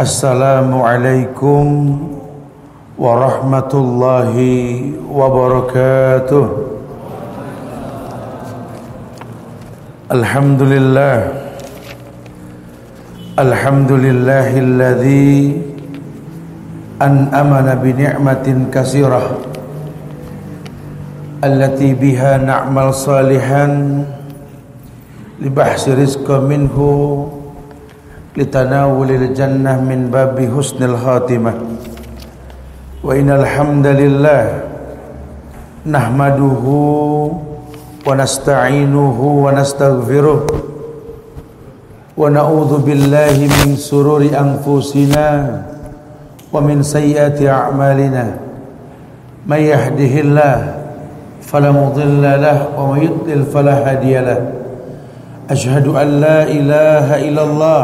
السلام عليكم ورحمة الله وبركاته الحمد لله الحمد لله الذي أنأمنا بنعمة كثيرة التي بها نعمل صالحا لبحث رزق منه لتناول الجنة من باب حسن الخاتمة. وإن الحمد لله نحمده ونستعينه ونستغفره ونعوذ بالله من سرور أنفسنا ومن سيئات أعمالنا. من يهده الله فلا مضل له ومن يضلل فلا هادي له. أشهد أن لا إله إلا الله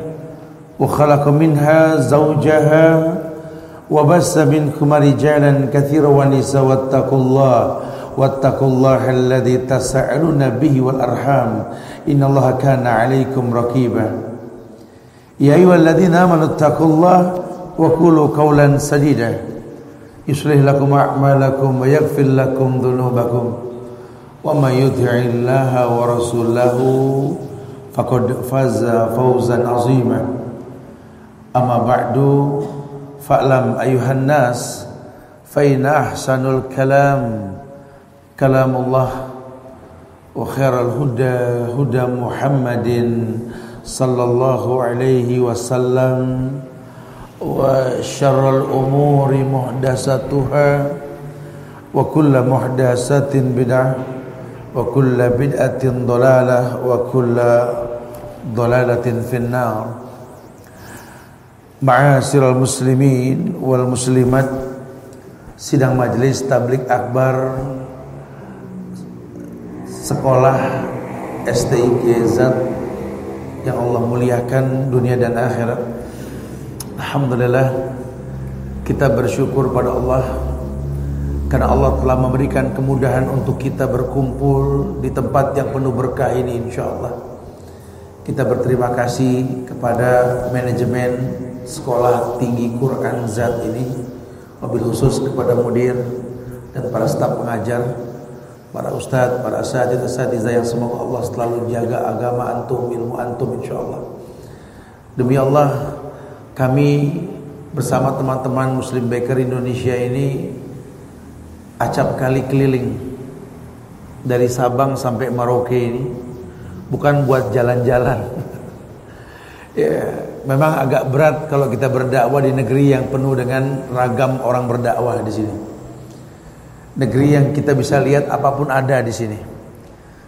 وخلق منها زوجها وبس منكم رجالا كثيرا ونساء واتقوا الله واتقوا الله الذي تسألون به والأرحام. إن الله كان عليكم رقيبا. يا أيها الذين آمنوا اتقوا الله وقولوا قولا سديدا. يصلح لكم أعمالكم ويغفر لكم ذنوبكم. ومن يطع الله ورسوله فقد فاز فوزا عظيما. Amma ba'du fa'lam ayuhan nas fa inna ahsanul kalam kalamullah wa khairal huda huda Muhammadin sallallahu alaihi wasallam wa syarrul umuri muhdasatuha wa kullu muhdasatin bid'ah wa kullu bid'atin dalalah wa kullu dalalatin finnar Ma'asyiral muslimin wal muslimat. Sidang majelis tablik akbar Sekolah STIG Zat Yang Allah muliakan dunia dan akhirat. Alhamdulillah Kita bersyukur pada Allah Karena Allah telah memberikan kemudahan untuk kita berkumpul Di tempat yang penuh berkah ini insyaAllah Kita berterima kasih kepada manajemen sekolah tinggi Quran Zat ini mobil khusus kepada mudir dan para staf pengajar para ustadz, para asatid, asatidzah yang semoga Allah selalu jaga agama antum, ilmu antum insyaallah. Demi Allah, kami bersama teman-teman Muslim Baker Indonesia ini acap kali keliling dari Sabang sampai Merauke ini bukan buat jalan-jalan. ya, memang agak berat kalau kita berdakwah di negeri yang penuh dengan ragam orang berdakwah di sini. Negeri yang kita bisa lihat apa pun ada di sini.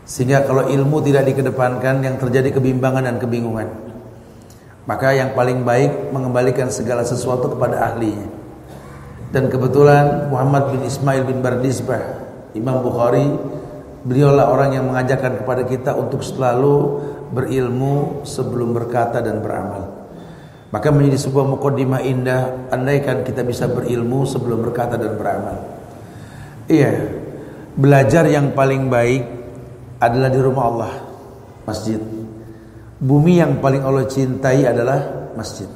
Sehingga kalau ilmu tidak dikedepankan yang terjadi kebimbangan dan kebingungan. Maka yang paling baik mengembalikan segala sesuatu kepada ahlinya. Dan kebetulan Muhammad bin Ismail bin Bardisbah, Imam Bukhari, beliaulah orang yang mengajarkan kepada kita untuk selalu berilmu sebelum berkata dan beramal. Maka menjadi sebuah mukaddimah indah andaikan kita bisa berilmu sebelum berkata dan beramal. Iya. Belajar yang paling baik adalah di rumah Allah, masjid. Bumi yang paling Allah cintai adalah masjid.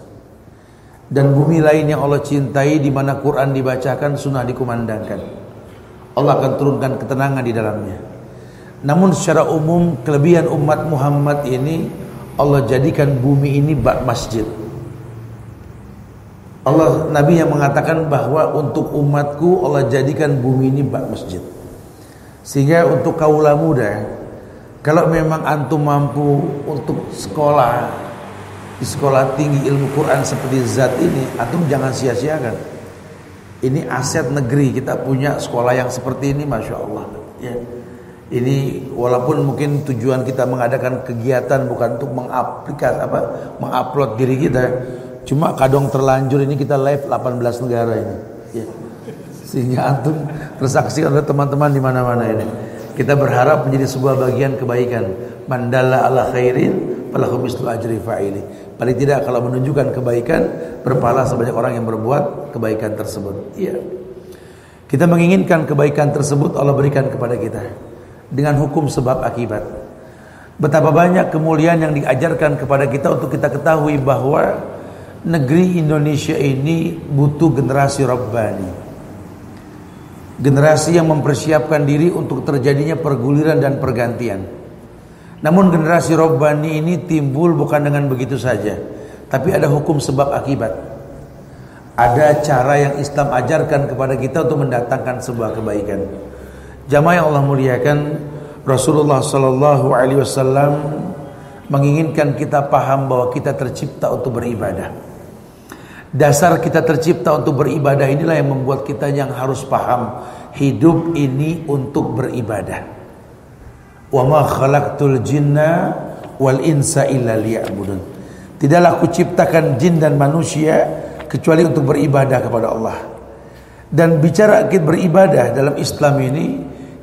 Dan bumi lain yang Allah cintai di mana Quran dibacakan, sunnah dikumandangkan. Allah akan turunkan ketenangan di dalamnya. Namun secara umum kelebihan umat Muhammad ini Allah jadikan bumi ini bak masjid. Allah Nabi yang mengatakan bahwa untuk umatku Allah jadikan bumi ini bak masjid. Sehingga untuk kaula muda kalau memang antum mampu untuk sekolah di sekolah tinggi ilmu Quran seperti zat ini, antum jangan sia-siakan. Ini aset negeri kita punya sekolah yang seperti ini, masya Allah. Ya. Ini walaupun mungkin tujuan kita mengadakan kegiatan bukan untuk mengaplikas apa, mengupload diri kita, Cuma kadang terlanjur ini kita live 18 negara ini. Ya. Sehingga antum tersaksikan oleh teman-teman di mana-mana ini. Kita berharap menjadi sebuah bagian kebaikan. Mandala ala khairin falahu mislu ajri fa'ili. Paling tidak kalau menunjukkan kebaikan berpahala sebanyak orang yang berbuat kebaikan tersebut. Iya. Kita menginginkan kebaikan tersebut Allah berikan kepada kita dengan hukum sebab akibat. Betapa banyak kemuliaan yang diajarkan kepada kita untuk kita ketahui bahwa negeri Indonesia ini butuh generasi Rabbani. Generasi yang mempersiapkan diri untuk terjadinya perguliran dan pergantian. Namun generasi Rabbani ini timbul bukan dengan begitu saja, tapi ada hukum sebab akibat. Ada cara yang Islam ajarkan kepada kita untuk mendatangkan sebuah kebaikan. Jamaah yang Allah muliakan, Rasulullah sallallahu alaihi wasallam menginginkan kita paham bahwa kita tercipta untuk beribadah. Dasar kita tercipta untuk beribadah inilah yang membuat kita yang harus paham hidup ini untuk beribadah. Wa ma khalaqtul jinna wal insa illa liya'budun. Tidaklah aku ciptakan jin dan manusia kecuali untuk beribadah kepada Allah. Dan bicara kita beribadah dalam Islam ini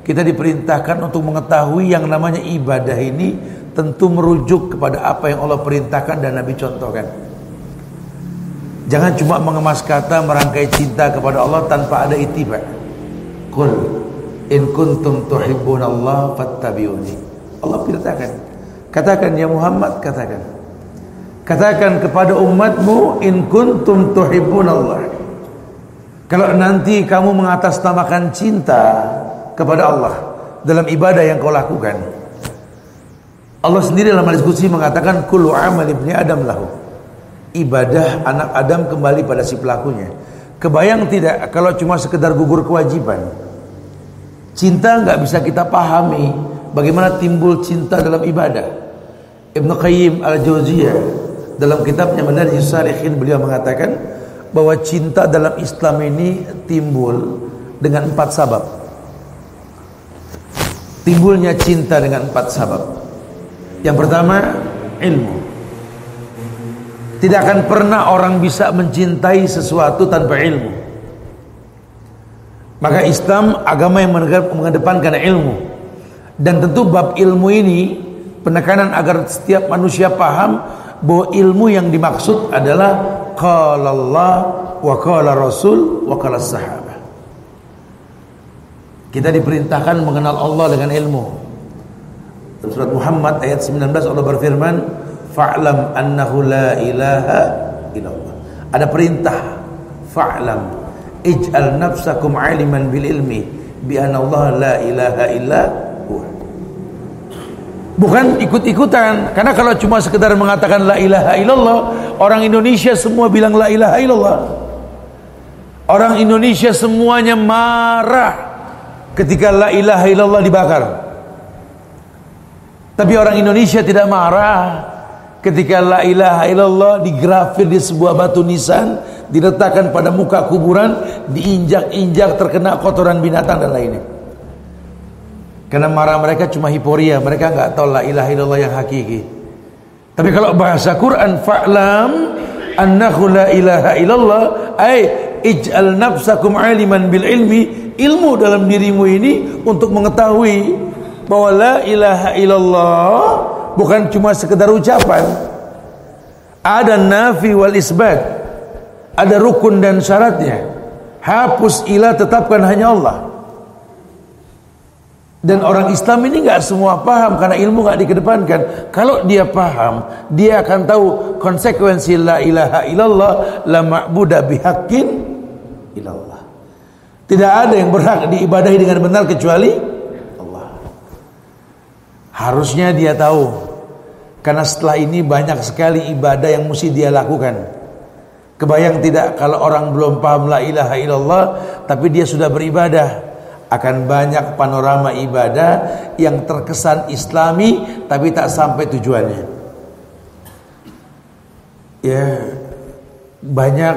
kita diperintahkan untuk mengetahui yang namanya ibadah ini tentu merujuk kepada apa yang Allah perintahkan dan Nabi contohkan. Jangan cuma mengemas kata merangkai cinta kepada Allah tanpa ada itibar. Qul in kuntum Allah fattabi'uni. Allah perintahkan. Katakan ya Muhammad, katakan. Katakan kepada umatmu in kuntum tuhibbunallah. Kalau nanti kamu mengatasnamakan cinta kepada Allah dalam ibadah yang kau lakukan. Allah sendiri dalam diskusi mengatakan kullu amal ibni adam lahu. Ibadah anak Adam kembali pada si pelakunya. Kebayang tidak kalau cuma sekedar gugur kewajiban. Cinta nggak bisa kita pahami bagaimana timbul cinta dalam ibadah. Ibnu Qayyim al-Jauziyah dalam kitabnya Manhajus Salihin beliau mengatakan bahwa cinta dalam Islam ini timbul dengan empat sabab. Timbulnya cinta dengan empat sabab. Yang pertama, ilmu. Tidak akan pernah orang bisa mencintai sesuatu tanpa ilmu. Maka Islam agama yang mengedepankan ilmu. Dan tentu bab ilmu ini penekanan agar setiap manusia paham bahwa ilmu yang dimaksud adalah qala Allah wa qala Rasul wa qala sahabat. Kita diperintahkan mengenal Allah dengan ilmu. Surat Muhammad ayat 19 Allah berfirman, "Fa'lam annahu la ilaha illallah." Ada perintah, "Fa'lam ij'al nafsakum 'aliman bil ilmi bi anna Allah la ilaha illa Bukan ikut-ikutan Karena kalau cuma sekedar mengatakan La ilaha illallah Orang Indonesia semua bilang La ilaha illallah Orang Indonesia semuanya marah Ketika La ilaha illallah dibakar. Tapi orang Indonesia tidak marah. Ketika La ilaha illallah digrafir di sebuah batu nisan Diletakkan pada muka kuburan Diinjak-injak terkena kotoran binatang dan lainnya. Karena marah mereka cuma hiporia, mereka nggak tahu la ilaha illallah yang hakiki. Tapi kalau bahasa Quran fa'lam annahu la ilaha illallah ay ij'al nafsakum aliman bil ilmi ilmu dalam dirimu ini untuk mengetahui bahwa la ilaha illallah bukan cuma sekedar ucapan. Ada nafi wal isbat. Ada rukun dan syaratnya. Hapus ilah tetapkan hanya Allah. Dan orang Islam ini nggak semua paham karena ilmu nggak dikedepankan. Kalau dia paham, dia akan tahu konsekuensi la ilaha illallah la ma'budu bihaqqin illallah. Tidak ada yang berhak diibadahi dengan benar kecuali Allah. Harusnya dia tahu. Karena setelah ini banyak sekali ibadah yang mesti dia lakukan. Kebayang tidak kalau orang belum paham la ilaha illallah tapi dia sudah beribadah akan banyak panorama ibadah yang terkesan islami tapi tak sampai tujuannya. Ya, banyak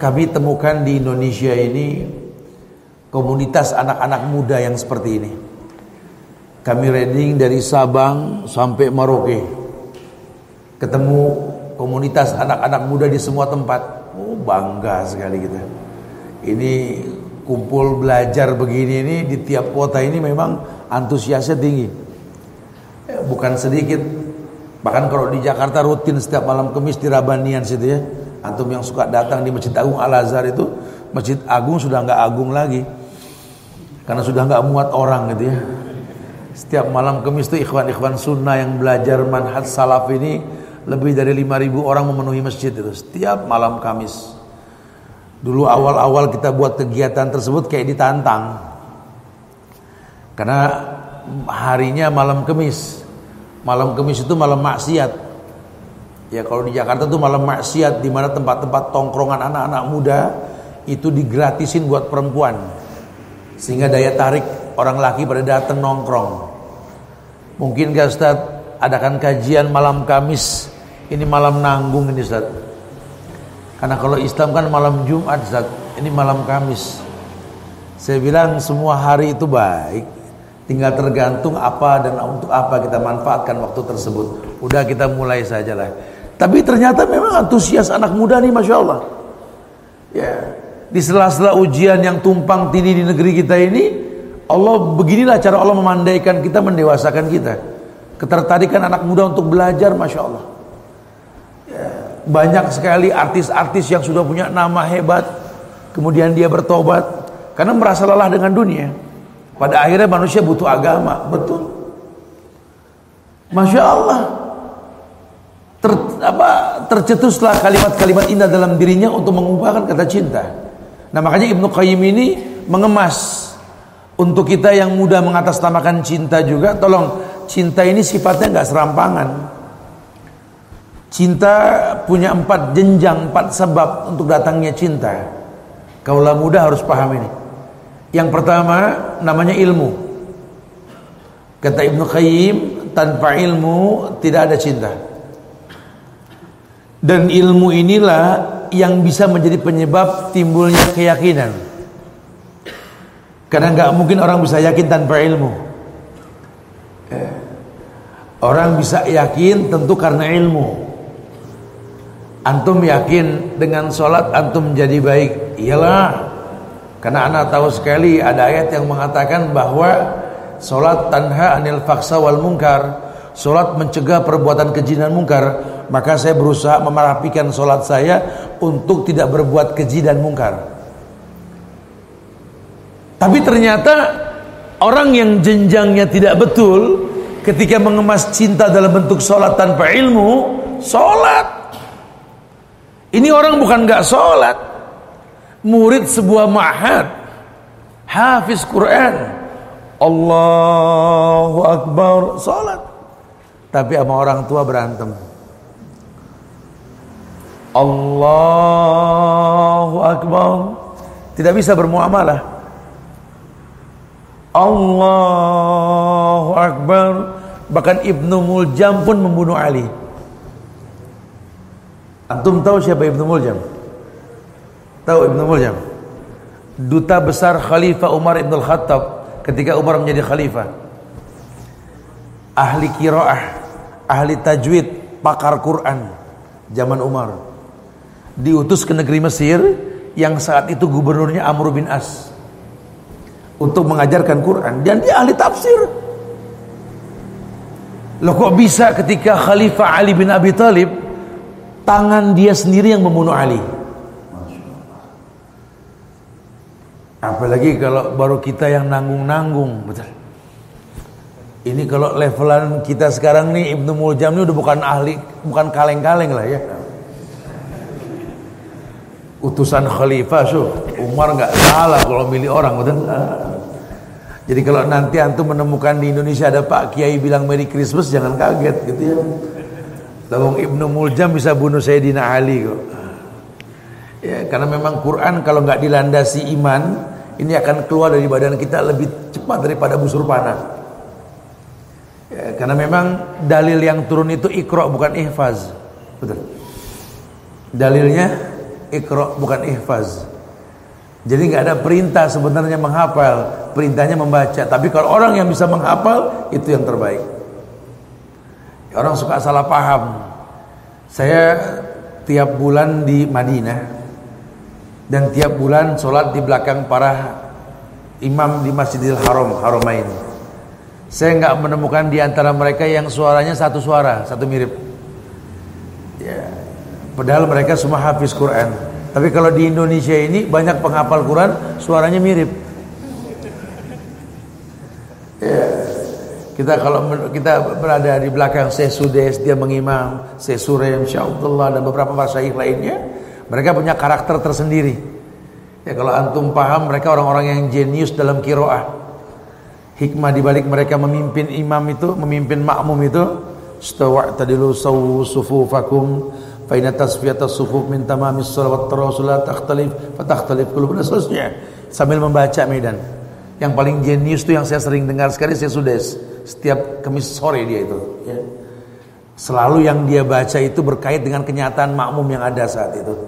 kami temukan di Indonesia ini komunitas anak-anak muda yang seperti ini. Kami reading dari Sabang sampai Merauke. Ketemu komunitas anak-anak muda di semua tempat. Oh, bangga sekali kita. Ini kumpul belajar begini ini di tiap kota ini memang antusiasnya tinggi. Eh, bukan sedikit. Bahkan kalau di Jakarta rutin setiap malam kemis di Rabanian situ ya. Antum yang suka datang di Masjid Agung Al Azhar itu, Masjid Agung sudah nggak agung lagi. Karena sudah nggak muat orang gitu ya. Setiap malam kemis itu ikhwan-ikhwan sunnah yang belajar manhaj salaf ini lebih dari 5000 orang memenuhi masjid itu setiap malam Kamis. Dulu awal-awal kita buat kegiatan tersebut kayak ditantang. Karena harinya malam Kamis. Malam Kamis itu malam maksiat. Ya kalau di Jakarta itu malam maksiat di mana tempat-tempat tongkrongan anak-anak muda itu digratisin buat perempuan. Sehingga daya tarik orang laki pada datang nongkrong. Mungkin gak Ustaz adakan kajian malam Kamis ini malam nanggung ini Ustaz. Karena kalau Islam kan malam Jumat Ustaz, ini malam Kamis. Saya bilang semua hari itu baik. Tinggal tergantung apa dan untuk apa kita manfaatkan waktu tersebut. Udah kita mulai saja lah. Tapi ternyata memang antusias anak muda nih Masya Allah. Ya, di sela-sela ujian yang tumpang tindih di negeri kita ini, Allah beginilah cara Allah memandaikan kita mendewasakan kita. Ketertarikan anak muda untuk belajar, masya Allah. Ya, banyak sekali artis-artis yang sudah punya nama hebat, kemudian dia bertobat karena merasa lelah dengan dunia. Pada akhirnya manusia butuh agama, betul. Masya Allah. Ter, apa, tercetuslah kalimat-kalimat indah dalam dirinya untuk mengubahkan kata cinta. Nah makanya Ibnu Qayyim ini mengemas untuk kita yang mudah mengatasnamakan cinta juga, tolong cinta ini sifatnya nggak serampangan. Cinta punya empat jenjang, empat sebab untuk datangnya cinta. Kaulah muda harus paham ini. Yang pertama namanya ilmu. Kata Ibnu Qayyim, tanpa ilmu tidak ada cinta. Dan ilmu inilah yang bisa menjadi penyebab timbulnya keyakinan. Karena nggak mungkin orang bisa yakin tanpa ilmu. Eh, orang bisa yakin tentu karena ilmu. Antum yakin dengan sholat antum menjadi baik. Iyalah. Karena anak tahu sekali ada ayat yang mengatakan bahwa sholat tanha anil faksa wal mungkar. Sholat mencegah perbuatan keji dan mungkar. Maka saya berusaha memerapikan sholat saya untuk tidak berbuat keji dan mungkar. Tapi ternyata orang yang jenjangnya tidak betul ketika mengemas cinta dalam bentuk sholat tanpa ilmu, sholat. Ini orang bukan gak sholat, murid sebuah ma'had, hafiz Quran, Allahu Akbar, sholat. Tapi sama orang tua berantem. Allahu Akbar, tidak bisa bermuamalah. Allahu Akbar Bahkan Ibnu Muljam pun membunuh Ali Antum tahu siapa Ibnu Muljam? Tahu Ibnu Muljam? Duta besar Khalifah Umar Ibn Khattab Ketika Umar menjadi Khalifah Ahli kiroah Ahli tajwid Pakar Quran Zaman Umar Diutus ke negeri Mesir Yang saat itu gubernurnya Amr bin As untuk mengajarkan Quran dan dia ahli tafsir. Loh kok bisa ketika Khalifah Ali bin Abi Thalib tangan dia sendiri yang membunuh Ali? Apalagi kalau baru kita yang nanggung-nanggung, betul. Ini kalau levelan kita sekarang nih Ibnu Muljam ini udah bukan ahli, bukan kaleng-kaleng lah ya. Utusan khalifah, so Umar nggak salah kalau milih orang, betul. Jadi kalau nanti antum menemukan di Indonesia ada Pak Kiai bilang Merry Christmas jangan kaget gitu ya. Tolong Ibnu Muljam bisa bunuh Sayyidina Ali kok. Ya, karena memang Quran kalau nggak dilandasi iman, ini akan keluar dari badan kita lebih cepat daripada busur panah. Ya, karena memang dalil yang turun itu ikro bukan ihfaz. Betul. Dalilnya ikro bukan ihfaz. Jadi nggak ada perintah sebenarnya menghafal, perintahnya membaca. Tapi kalau orang yang bisa menghafal itu yang terbaik. Orang suka salah paham. Saya tiap bulan di Madinah dan tiap bulan sholat di belakang para imam di Masjidil Haram, Haramain. Saya nggak menemukan di antara mereka yang suaranya satu suara, satu mirip. Ya, padahal mereka semua hafiz Quran. Tapi kalau di Indonesia ini banyak penghafal Quran, suaranya mirip. Ya, kita kalau kita berada di belakang Syekh Sudes dia mengimam, Syekh Surem, Syekh dan beberapa masyayikh lainnya, mereka punya karakter tersendiri. Ya kalau antum paham mereka orang-orang yang jenius dalam kiroah. Hikmah di balik mereka memimpin imam itu, memimpin makmum itu, stawa'tadilu sufufakum fa inna tasfiyata sufuf min tamamis salawat rasul la takhtalif fa takhtalif qulubuna seterusnya sambil membaca medan. Yang paling jenius itu yang saya sering dengar sekali Syekh Sudes setiap kemis sore dia itu ya. Selalu yang dia baca itu berkait dengan kenyataan makmum yang ada saat itu.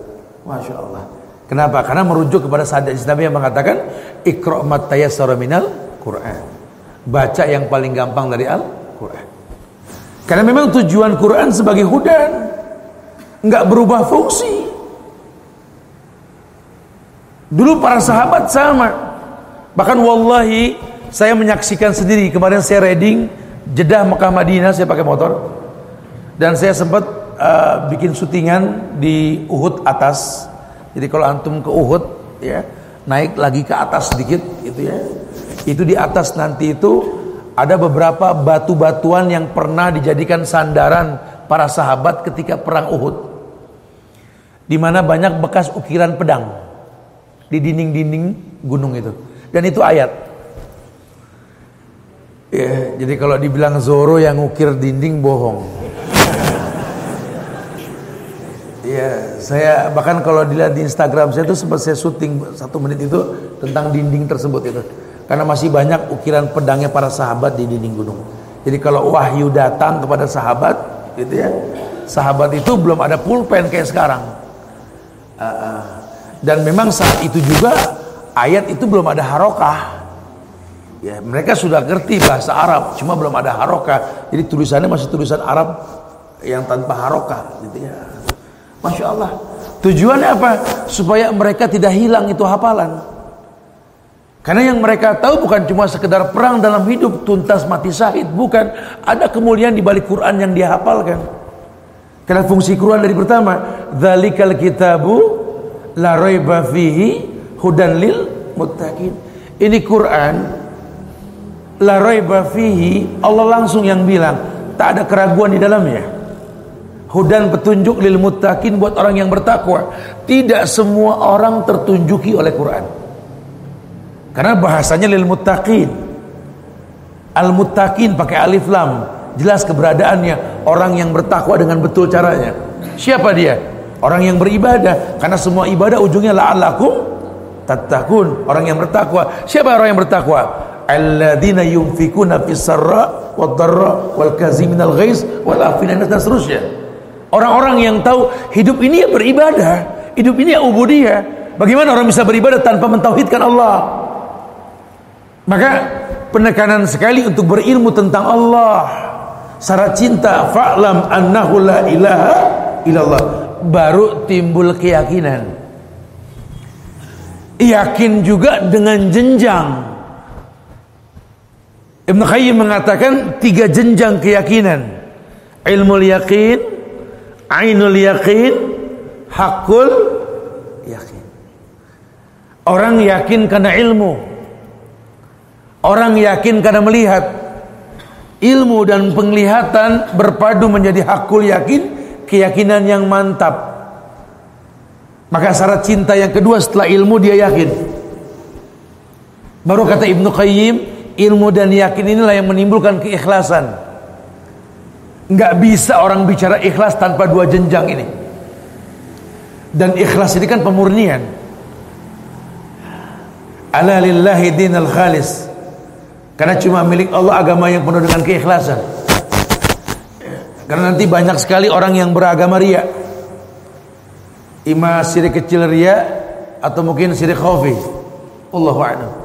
Masya Allah. Kenapa? Karena merujuk kepada sadar Nabi yang mengatakan Iqra' mat tayassara minal Quran. Baca yang paling gampang dari Al-Quran. Karena memang tujuan Quran sebagai hudan nggak berubah fungsi. Dulu para sahabat sama. Bahkan wallahi saya menyaksikan sendiri kemarin saya reading Jeddah Mekah Madinah saya pakai motor dan saya sempat uh, bikin syutingan di Uhud atas. Jadi kalau antum ke Uhud ya naik lagi ke atas sedikit gitu ya. Itu di atas nanti itu ada beberapa batu-batuan yang pernah dijadikan sandaran para sahabat ketika perang Uhud. Di mana banyak bekas ukiran pedang di dinding-dinding gunung itu. Dan itu ayat Ya, jadi kalau dibilang Zoro yang ngukir dinding bohong. Ya, saya bahkan kalau dilihat di Instagram saya itu sempat saya syuting satu menit itu tentang dinding tersebut itu. Karena masih banyak ukiran pedangnya para sahabat di dinding gunung. Jadi kalau wahyu datang kepada sahabat, gitu ya, sahabat itu belum ada pulpen kayak sekarang. Uh, uh. Dan memang saat itu juga ayat itu belum ada harokah. Ya, mereka sudah ngerti bahasa Arab, cuma belum ada harokah. Jadi tulisannya masih tulisan Arab yang tanpa harokah, gitu ya. Masya Allah. Tujuannya apa? Supaya mereka tidak hilang itu hafalan. Karena yang mereka tahu bukan cuma sekedar perang dalam hidup tuntas mati syahid, bukan. Ada kemuliaan di balik Quran yang dia hafalkan. Karena fungsi Quran dari pertama, dzalikal kitabu la raiba fihi hudan lil muttaqin. Ini Quran la raiba fihi Allah langsung yang bilang tak ada keraguan di dalamnya. Hudan petunjuk lil muttaqin buat orang yang bertakwa. Tidak semua orang tertunjuki oleh Quran. Karena bahasanya lil muttaqin. Al muttaqin pakai alif lam jelas keberadaannya orang yang bertakwa dengan betul caranya siapa dia orang yang beribadah karena semua ibadah ujungnya la'allakum tattaqun orang yang bertakwa siapa orang yang bertakwa alladzina yunfikuna fis sarra wad darra wal kaziminal ghaiz wal afina dan seterusnya. Orang-orang yang tahu hidup ini ya beribadah, hidup ini ya ubudiyah. Bagaimana orang bisa beribadah tanpa mentauhidkan Allah? Maka penekanan sekali untuk berilmu tentang Allah. Syarat cinta fa'lam annahu la ilaha illallah. Baru timbul keyakinan. Yakin juga dengan jenjang Ibn Qayyim mengatakan tiga jenjang keyakinan. Ilmu yakin, ainul yakin, hakul yakin. Orang yakin karena ilmu. Orang yakin karena melihat. Ilmu dan penglihatan berpadu menjadi hakul yakin, keyakinan yang mantap. Maka syarat cinta yang kedua setelah ilmu dia yakin. Baru kata Ibnu Qayyim, ilmu dan yakin inilah yang menimbulkan keikhlasan nggak bisa orang bicara ikhlas tanpa dua jenjang ini dan ikhlas ini kan pemurnian ala lillahi dinal khalis karena cuma milik Allah agama yang penuh dengan keikhlasan karena nanti banyak sekali orang yang beragama ria ima sirik kecil ria atau mungkin sirik khafi Allahu a'lam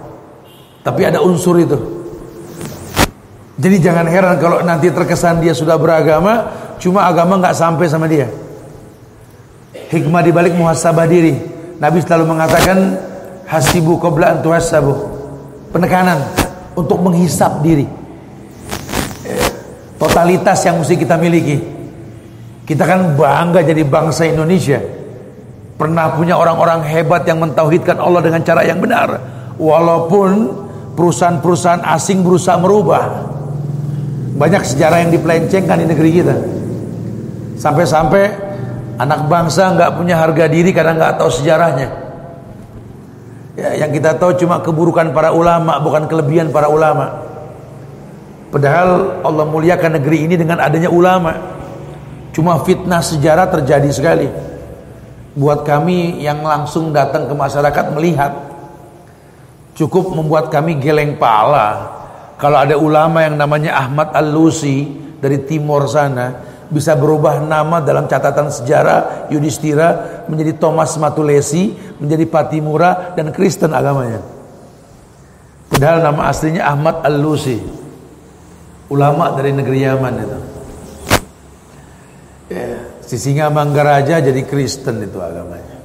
tapi ada unsur itu. Jadi jangan heran kalau nanti terkesan dia sudah beragama, cuma agama nggak sampai sama dia. hikmah di balik muhasabah diri. Nabi selalu mengatakan hasibu qabla an. Penekanan untuk menghisap diri. Totalitas yang mesti kita miliki. Kita kan bangga jadi bangsa Indonesia. Pernah punya orang-orang hebat yang mentauhidkan Allah dengan cara yang benar. Walaupun perusahaan-perusahaan asing berusaha merubah. Banyak sejarah yang dipelencengkan di negeri kita. Sampai-sampai Anak bangsa nggak punya harga diri karena nggak tahu sejarahnya. Ya, yang kita tahu cuma keburukan para ulama, bukan kelebihan para ulama. Padahal Allah muliakan negeri ini dengan adanya ulama. Cuma fitnah sejarah terjadi sekali. Buat kami yang langsung datang ke masyarakat melihat, cukup membuat kami geleng pala. Kalau ada ulama yang namanya Ahmad Al-Lusi dari timur sana, bisa berubah nama dalam catatan sejarah Yudhistira menjadi Thomas Matulesi, menjadi Patimura dan Kristen agamanya. Padahal nama aslinya Ahmad Al-Lusi. Ulama dari negeri Yaman itu. Ya, si Singa Manggaraja jadi Kristen itu agamanya.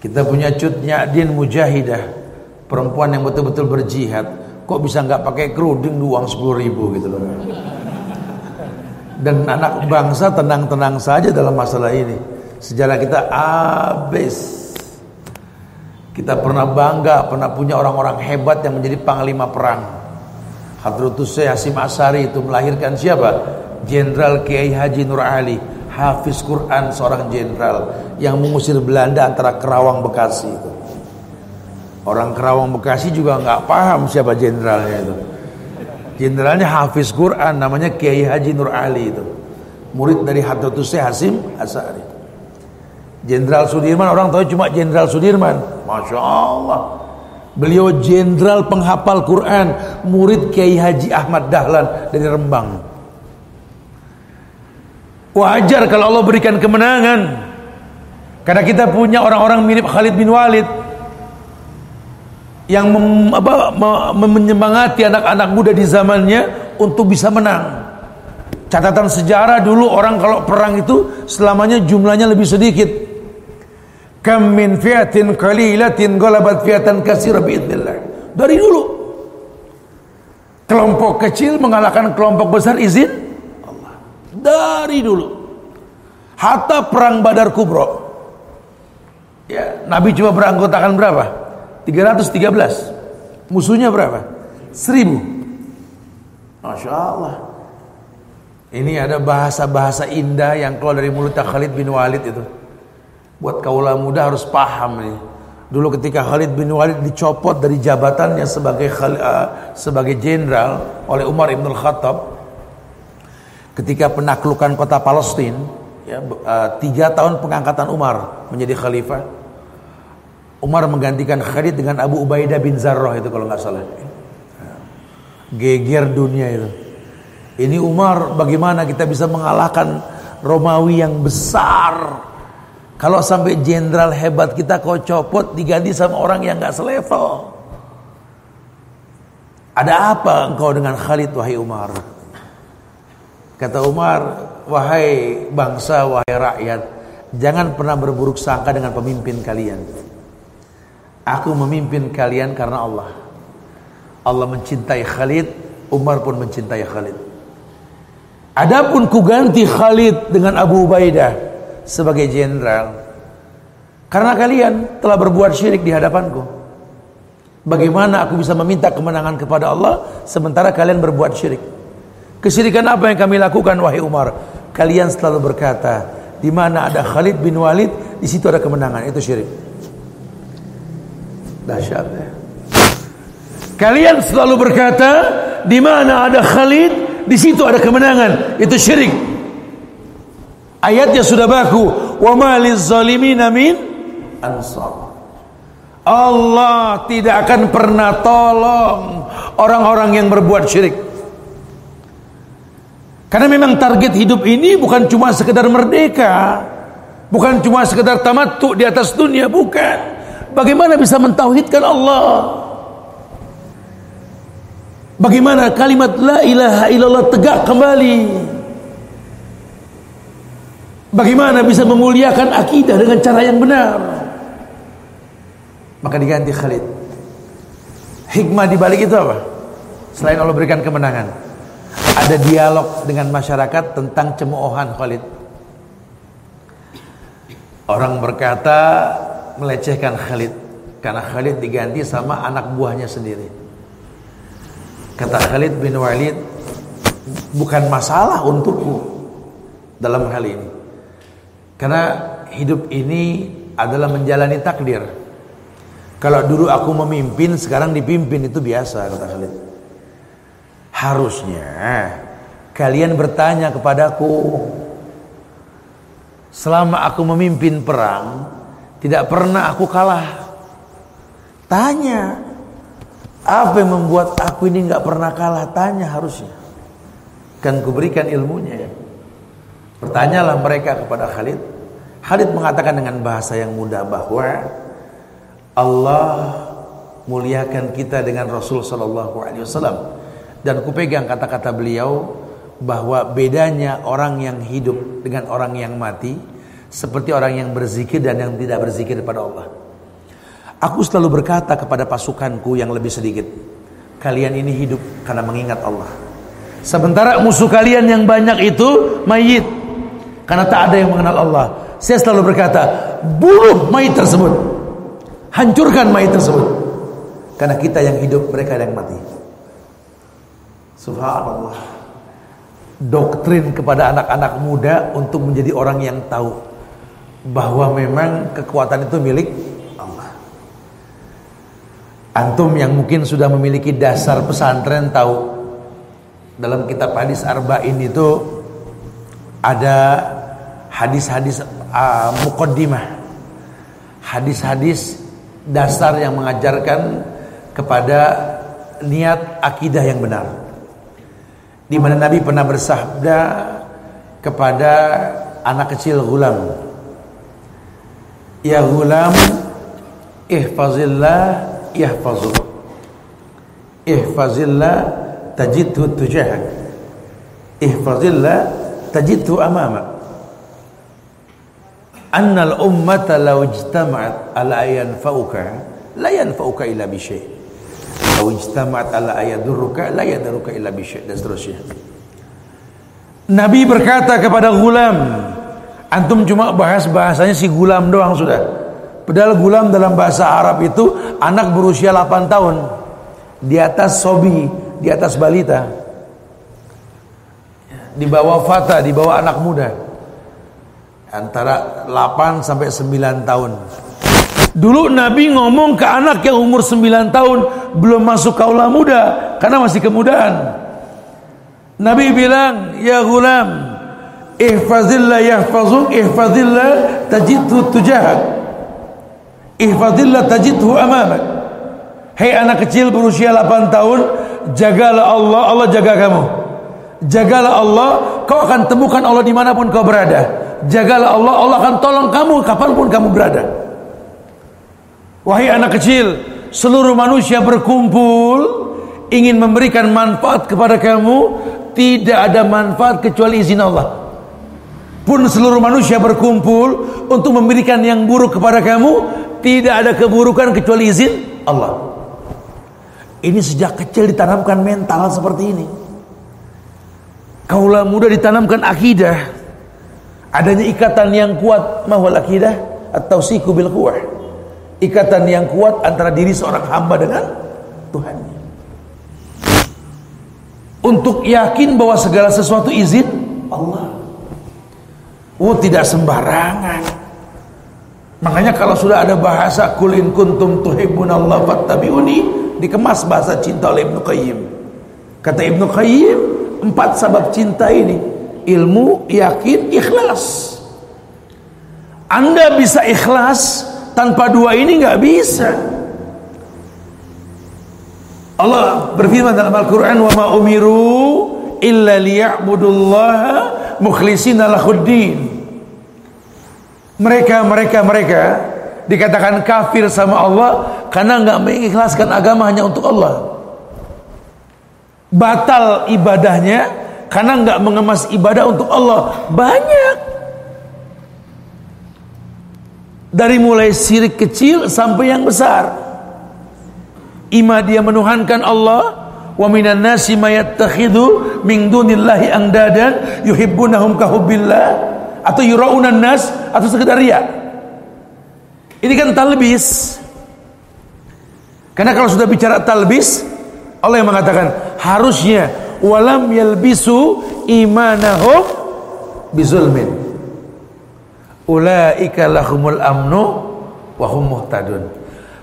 Kita punya Cut Nyadin Mujahidah, perempuan yang betul-betul berjihad. Kok bisa nggak pakai kerudung uang sepuluh ribu gitu loh dan anak bangsa tenang-tenang saja dalam masalah ini. Sejarah kita habis. Kita pernah bangga, pernah punya orang-orang hebat yang menjadi panglima perang. Hadratus Syekh Hasim Asari itu melahirkan siapa? Jenderal Kiai Haji Nur Ali, hafiz Quran seorang jenderal yang mengusir Belanda antara Kerawang Bekasi itu. Orang Kerawang Bekasi juga nggak paham siapa jenderalnya itu. Jenderalnya Hafiz Quran namanya Kiai Haji Nur Ali itu. Murid dari Hadratus Syekh Hasim Asari. Jenderal Sudirman orang tahu cuma Jenderal Sudirman. Masya Allah. Beliau jenderal penghafal Quran, murid Kiai Haji Ahmad Dahlan dari Rembang. Wajar kalau Allah berikan kemenangan. Karena kita punya orang-orang mirip Khalid bin Walid yang mem, apa, me, menyemangati anak-anak muda di zamannya untuk bisa menang. Catatan sejarah dulu orang kalau perang itu selamanya jumlahnya lebih sedikit. Kam min fiatin qalilatin ghalabat fiatan katsira biidznillah. Dari dulu. Kelompok kecil mengalahkan kelompok besar izin Allah. Dari dulu. Hatta perang Badar Kubro. Ya, Nabi cuma beranggotakan berapa? 313 Musuhnya berapa? 1000 Masya Allah Ini ada bahasa-bahasa indah yang keluar dari mulut Khalid bin Walid itu. Buat kaulah muda harus paham nih Dulu ketika Khalid bin Walid dicopot dari jabatannya sebagai uh, sebagai jenderal oleh Umar ibn Khattab ketika penaklukan kota Palestina ya, uh, tiga tahun pengangkatan Umar menjadi khalifah Umar menggantikan Khalid dengan Abu Ubaidah bin Zarrah itu kalau nggak salah. Geger dunia itu. Ini Umar bagaimana kita bisa mengalahkan Romawi yang besar. Kalau sampai jenderal hebat kita kau copot diganti sama orang yang nggak selevel. Ada apa engkau dengan Khalid wahai Umar? Kata Umar, wahai bangsa, wahai rakyat, jangan pernah berburuk sangka dengan pemimpin kalian. Aku memimpin kalian karena Allah. Allah mencintai Khalid, Umar pun mencintai Khalid. Adapun ku ganti Khalid dengan Abu Ubaidah sebagai jenderal. Karena kalian telah berbuat syirik di hadapanku. Bagaimana aku bisa meminta kemenangan kepada Allah sementara kalian berbuat syirik? Kesyirikan apa yang kami lakukan wahai Umar? Kalian selalu berkata, di mana ada Khalid bin Walid, di situ ada kemenangan. Itu syirik. Dahsyat ya. Kalian selalu berkata, di mana ada Khalid, di situ ada kemenangan. Itu syirik. Ayatnya sudah baku. Wa maliz zalimin min ansar. Allah tidak akan pernah tolong orang-orang yang berbuat syirik. Karena memang target hidup ini bukan cuma sekedar merdeka, bukan cuma sekedar tamattu di atas dunia, bukan. Bagaimana bisa mentauhidkan Allah? Bagaimana kalimat la ilaha illallah tegak kembali? Bagaimana bisa memuliakan akidah dengan cara yang benar? Maka diganti Khalid. Hikmah di balik itu apa? Selain Allah berikan kemenangan, ada dialog dengan masyarakat tentang cemoohan Khalid. Orang berkata melecehkan Khalid karena Khalid diganti sama anak buahnya sendiri. Kata Khalid bin Walid, bukan masalah untukku dalam hal ini. Karena hidup ini adalah menjalani takdir. Kalau dulu aku memimpin, sekarang dipimpin itu biasa kata Khalid. Harusnya kalian bertanya kepadaku selama aku memimpin perang tidak pernah aku kalah. Tanya apa yang membuat aku ini nggak pernah kalah? Tanya harusnya. Kan kuberikan ilmunya ya. Bertanyalah mereka kepada Khalid. Khalid mengatakan dengan bahasa yang mudah bahwa Allah muliakan kita dengan Rasul sallallahu alaihi wasallam dan kupegang kata-kata beliau bahwa bedanya orang yang hidup dengan orang yang mati seperti orang yang berzikir dan yang tidak berzikir kepada Allah. Aku selalu berkata kepada pasukanku yang lebih sedikit, kalian ini hidup karena mengingat Allah. Sementara musuh kalian yang banyak itu mayit. Karena tak ada yang mengenal Allah. Saya selalu berkata, bunuh mayit tersebut. Hancurkan mayit tersebut. Karena kita yang hidup, mereka yang mati. Subhanallah. Doktrin kepada anak-anak muda untuk menjadi orang yang tahu bahwa memang kekuatan itu milik Allah. Antum yang mungkin sudah memiliki dasar pesantren tahu dalam kitab hadis arba'in itu ada hadis-hadis uh, mukaddimah hadis-hadis dasar yang mengajarkan kepada niat akidah yang benar di mana Nabi pernah bersabda kepada anak kecil gulam ya gulam ihfazillah yahfazuk ihfazillah tajidhu tujahak ihfazillah tajidhu amamak annal ummata law ijtama'at ala yanfa'uka la yanfa'uka illa bi syai' law ijtama'at ala ayadurruka la yadurruka illa bi syai' dan seterusnya. Nabi berkata kepada gulam antum cuma bahas bahasanya si gulam doang sudah padahal gulam dalam bahasa Arab itu anak berusia 8 tahun di atas sobi di atas balita di bawah fata di bawah anak muda antara 8 sampai 9 tahun. Dulu Nabi ngomong ke anak yang umur 9 tahun belum masuk kaula muda karena masih kemudahan. Nabi bilang, "Ya gulam, ihfazillah yahfazuk, ihfazillah tajidhu tujahak. Ihfazillah tajidhu amamak." Hei anak kecil berusia 8 tahun, jagalah Allah, Allah jaga kamu. Jagalah Allah, kau akan temukan Allah di mana pun kau berada jagalah Allah, Allah akan tolong kamu kapan pun kamu berada. Wahai anak kecil, seluruh manusia berkumpul ingin memberikan manfaat kepada kamu, tidak ada manfaat kecuali izin Allah. Pun seluruh manusia berkumpul untuk memberikan yang buruk kepada kamu, tidak ada keburukan kecuali izin Allah. Ini sejak kecil ditanamkan mental seperti ini. Kaulah muda ditanamkan akidah. Adanya ikatan yang kuat mahwal akidah atau siku bil kuah ikatan yang kuat antara diri seorang hamba dengan Tuhan. Untuk yakin bahwa segala sesuatu izin Allah oh tidak sembarangan makanya kalau sudah ada bahasa kulin kuntum tuhibbun Allah fattabi'uni dikemas bahasa cinta oleh Ibnu Qayyim kata Ibnu Qayyim empat sebab cinta ini ilmu, yakin, ikhlas. Anda bisa ikhlas tanpa dua ini nggak bisa. Allah berfirman dalam Al-Quran wa ma umiru illa liya'budullaha mukhlishina lahuddin. Mereka mereka mereka dikatakan kafir sama Allah karena nggak mengikhlaskan agama hanya untuk Allah. Batal ibadahnya karena nggak mengemas ibadah untuk Allah banyak Dari mulai sirik kecil sampai yang besar. Ima dia menuhankan Allah wa minan nasi mayattakhidhu min dunillahi angdadan yuhibbunahum kahubbillah atau yuraunan nas atau sekedar riya. Ini kan talbis. Karena kalau sudah bicara talbis, Allah yang mengatakan harusnya walam yalbisu imanahum bizulmin. Ulaika lahumul amnu wa hum muhtadun.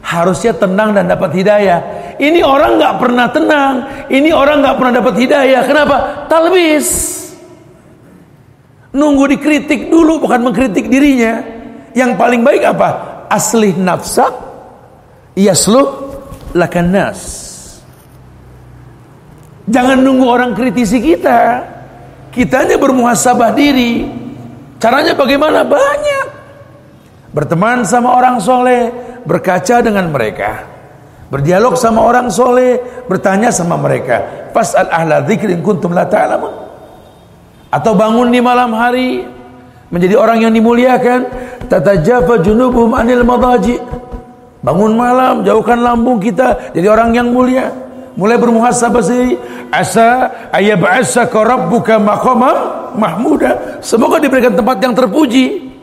Harusnya tenang dan dapat hidayah. Ini orang nggak pernah tenang. Ini orang nggak pernah dapat hidayah. Kenapa? Talbis nunggu dikritik dulu bukan mengkritik dirinya yang paling baik apa asli nafsak yasluh lakan nas jangan nunggu orang kritisi kita kitanya bermuhasabah diri Caranya bagaimana? Banyak. Berteman sama orang soleh, berkaca dengan mereka. Berdialog sama orang soleh, bertanya sama mereka. Fas'al ahla dzikrin kuntum la ta'lamun. Atau bangun di malam hari menjadi orang yang dimuliakan, tatajafa junubuhum anil madaji. Bangun malam, jauhkan lambung kita jadi orang yang mulia. Mulai bermuhasabah sendiri, asa ayyab'asaka rabbuka maqamam mahmuda. Semoga diberikan tempat yang terpuji.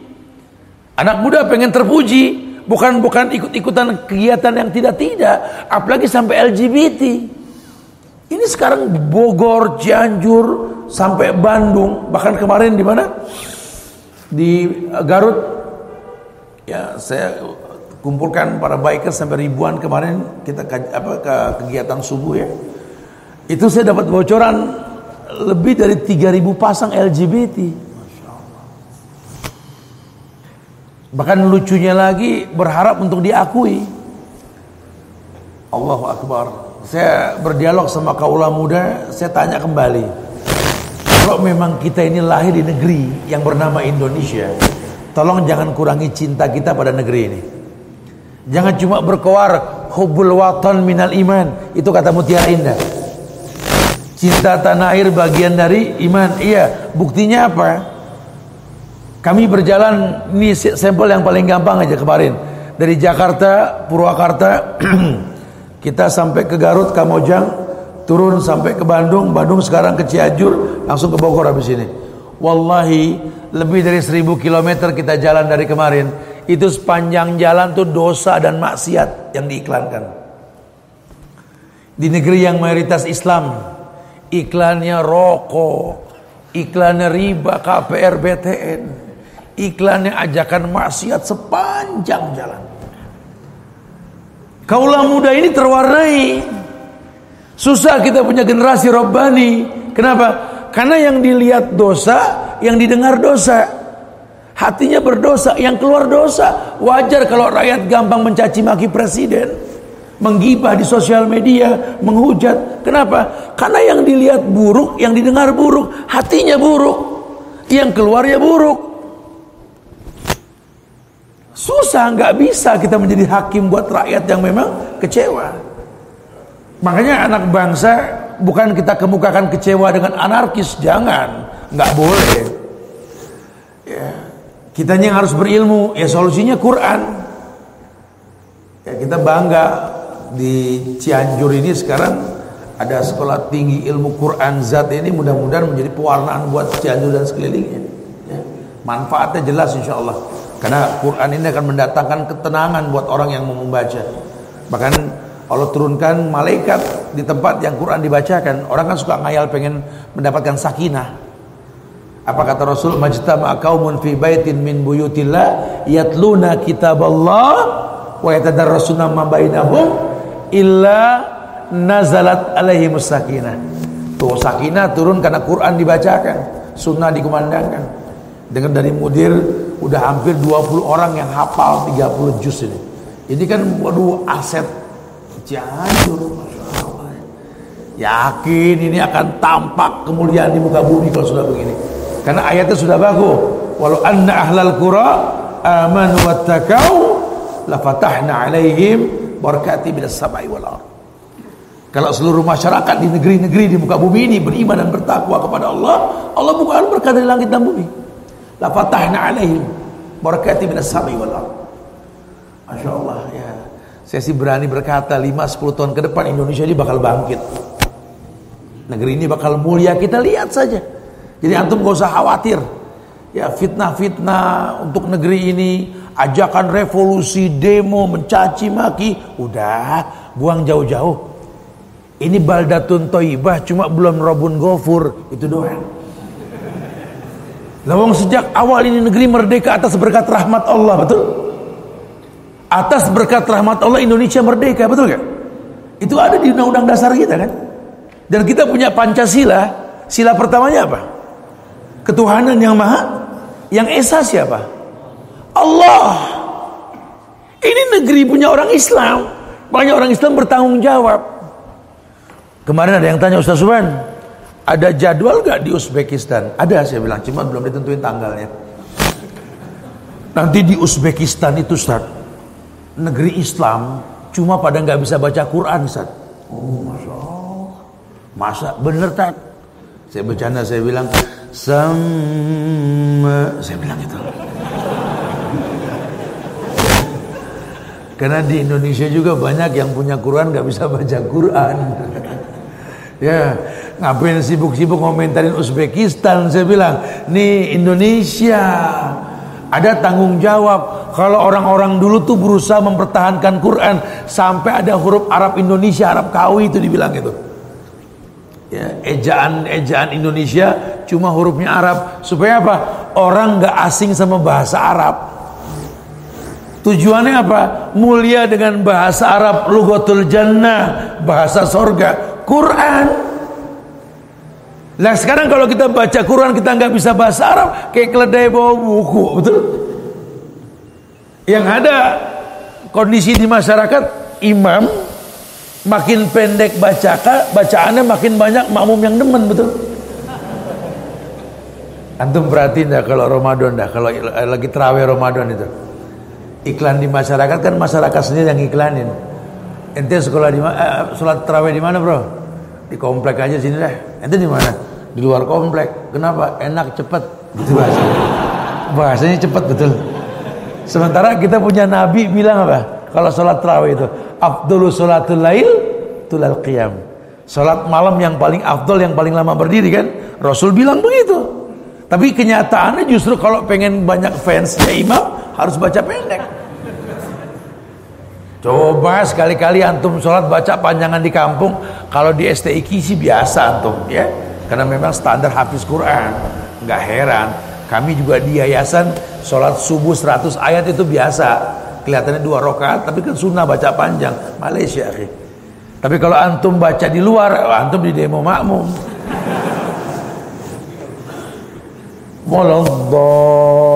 Anak muda pengen terpuji, bukan bukan ikut-ikutan kegiatan yang tidak-tidak, apalagi sampai LGBT. Ini sekarang Bogor, Cianjur, sampai Bandung, bahkan kemarin di mana? Di Garut. Ya, saya kumpulkan para bikers sampai ribuan kemarin kita apa ke kegiatan subuh ya. Itu saya dapat bocoran lebih dari 3000 pasang LGBT. Bahkan lucunya lagi berharap untuk diakui. Allahu Akbar. Saya berdialog sama kaula muda, saya tanya kembali. Kalau memang kita ini lahir di negeri yang bernama Indonesia, tolong jangan kurangi cinta kita pada negeri ini. Jangan cuma berkoar hubul watan minal iman, itu kata Mutiara Indah. Cinta tanah air bagian dari iman. Iya, buktinya apa? Kami berjalan ini sampel yang paling gampang aja kemarin. Dari Jakarta, Purwakarta, kita sampai ke Garut, Kamojang, turun sampai ke Bandung, Bandung sekarang ke Cianjur, langsung ke Bogor habis ini. Wallahi, lebih dari seribu kilometer kita jalan dari kemarin. Itu sepanjang jalan tuh dosa dan maksiat yang diiklankan. Di negeri yang mayoritas Islam, iklannya rokok, iklannya riba KPR BTN, iklannya ajakan maksiat sepanjang jalan. Kaulah muda ini terwarnai. Susah kita punya generasi robbani. Kenapa? Karena yang dilihat dosa, yang didengar dosa. Hatinya berdosa, yang keluar dosa. Wajar kalau rakyat gampang mencaci maki presiden menggibah di sosial media, menghujat. Kenapa? Karena yang dilihat buruk, yang didengar buruk, hatinya buruk, yang keluar ya buruk. Susah, nggak bisa kita menjadi hakim buat rakyat yang memang kecewa. Makanya anak bangsa bukan kita kemukakan kecewa dengan anarkis, jangan, nggak boleh. Ya. Kitanya yang harus berilmu, ya solusinya Quran. Ya, kita bangga di Cianjur ini sekarang ada sekolah tinggi ilmu Quran zat ini mudah-mudahan menjadi pewarnaan buat Cianjur dan sekelilingnya ya. manfaatnya jelas insya Allah karena Quran ini akan mendatangkan ketenangan buat orang yang mau membaca bahkan Allah turunkan malaikat di tempat yang Quran dibacakan orang kan suka ngayal pengen mendapatkan sakinah apa kata Rasul majtama qaumun fi baitin min buyutillah yatluna kitaballah wa yatadarrasuna ma bainahum illa nazalat alaihi musakinah. Tuh sakinah turun karena Quran dibacakan, sunnah dikumandangkan. Dengar dari mudir udah hampir 20 orang yang hafal 30 juz ini. Ini kan waduh aset jatuh Yakin ini akan tampak kemuliaan di muka bumi kalau sudah begini. Karena ayatnya sudah bagus. Walau anna ahlal qura amanu wattaqau la fatahna alaihim barakati minas samai wal. Kalau seluruh masyarakat di negeri-negeri di muka bumi ini beriman dan bertakwa kepada Allah, Allah bukan berkah dari langit dan bumi. La fatahna alaihim barakati minas samai wal ard. Saya sih berani berkata 5-10 tahun ke depan Indonesia ini bakal bangkit. Negeri ini bakal mulia kita lihat saja. Jadi antum gak usah khawatir. Ya fitnah-fitnah untuk negeri ini, ajakan revolusi, demo, mencaci maki, udah buang jauh-jauh. Ini baldatun toibah cuma belum robun gofur, itu doang. Lawang sejak awal ini negeri merdeka atas berkat rahmat Allah, betul? Atas berkat rahmat Allah Indonesia merdeka, betul gak? Itu ada di undang-undang dasar kita kan? Dan kita punya Pancasila, sila pertamanya apa? Ketuhanan yang maha, yang esa siapa? Allah. Ini negeri punya orang Islam. Banyak orang Islam bertanggung jawab. Kemarin ada yang tanya Ustaz Subhan, ada jadwal gak di Uzbekistan? Ada saya bilang, cuma belum ditentuin tanggalnya. Nanti di Uzbekistan itu Ustaz, negeri Islam, cuma pada nggak bisa baca Quran Ustaz. Oh, Masya Allah. Masa bener tak? Saya bercanda saya bilang sama saya bilang itu. Karena di Indonesia juga banyak yang punya Quran nggak bisa baca Quran. Ya, ngapain sibuk-sibuk komentarin Uzbekistan? Saya bilang, nih Indonesia ada tanggung jawab. Kalau orang-orang dulu tuh berusaha mempertahankan Quran sampai ada huruf Arab Indonesia, Arab Kawi itu dibilang itu ya, ejaan-ejaan Indonesia cuma hurufnya Arab supaya apa? Orang nggak asing sama bahasa Arab. Tujuannya apa? Mulia dengan bahasa Arab, lugatul jannah, bahasa sorga, Quran. Nah sekarang kalau kita baca Quran kita nggak bisa bahasa Arab, kayak keledai bawa buku, betul? Yang ada kondisi di masyarakat imam Makin pendek baca bacaannya makin banyak makmum yang demen betul. Antum perhatiin dah kalau Ramadan dah kalau lagi terawih Ramadan itu. Iklan di masyarakat kan masyarakat sendiri yang iklanin. Ente sekolah di mana? Eh, sholat terawih di mana bro? Di komplek aja sini dah. Ente di mana? Di luar komplek. Kenapa? Enak cepet. Gitu bahasanya. Bahasanya cepet betul. Sementara kita punya Nabi bilang apa? Kalau sholat terawih itu afdalu salatul lail tulal qiyam. Salat malam yang paling afdol yang paling lama berdiri kan? Rasul bilang begitu. Tapi kenyataannya justru kalau pengen banyak fans ya imam harus baca pendek. Coba sekali-kali antum sholat baca panjangan di kampung. Kalau di STIK sih biasa antum ya. Karena memang standar hafiz Quran. Nggak heran. Kami juga di yayasan sholat subuh 100 ayat itu biasa kelihatannya dua rakaat tapi kan sunnah baca panjang Malaysia akhi. Tapi kalau antum baca di luar, antum di demo makmum. Waladdallin.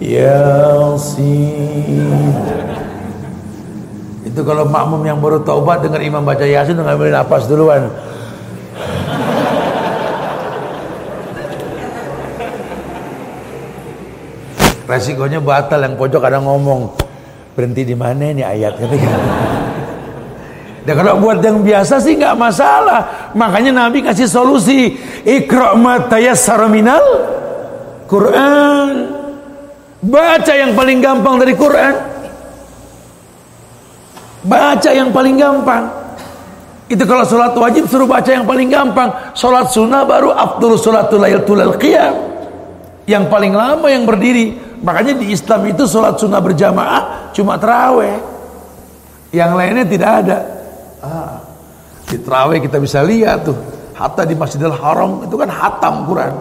Yasin. Itu kalau makmum yang baru taubat dengar imam baca Yasin ngambil napas duluan. resikonya batal yang pojok kadang ngomong berhenti di mana ini ayat ketika Dan kalau buat yang biasa sih nggak masalah. Makanya Nabi kasih solusi. Ikra' ma tayassara minal Quran. Baca yang paling gampang dari Quran. Baca yang paling gampang. Itu kalau sholat wajib suruh baca yang paling gampang. Sholat sunnah baru afdul sholatul laylatul qiyam. Yang paling lama yang berdiri Makanya di Islam itu sholat sunnah berjamaah cuma terawih. Yang lainnya tidak ada. Ah, di terawih kita bisa lihat tuh. Hatta di Masjidil Haram itu kan hatam Quran.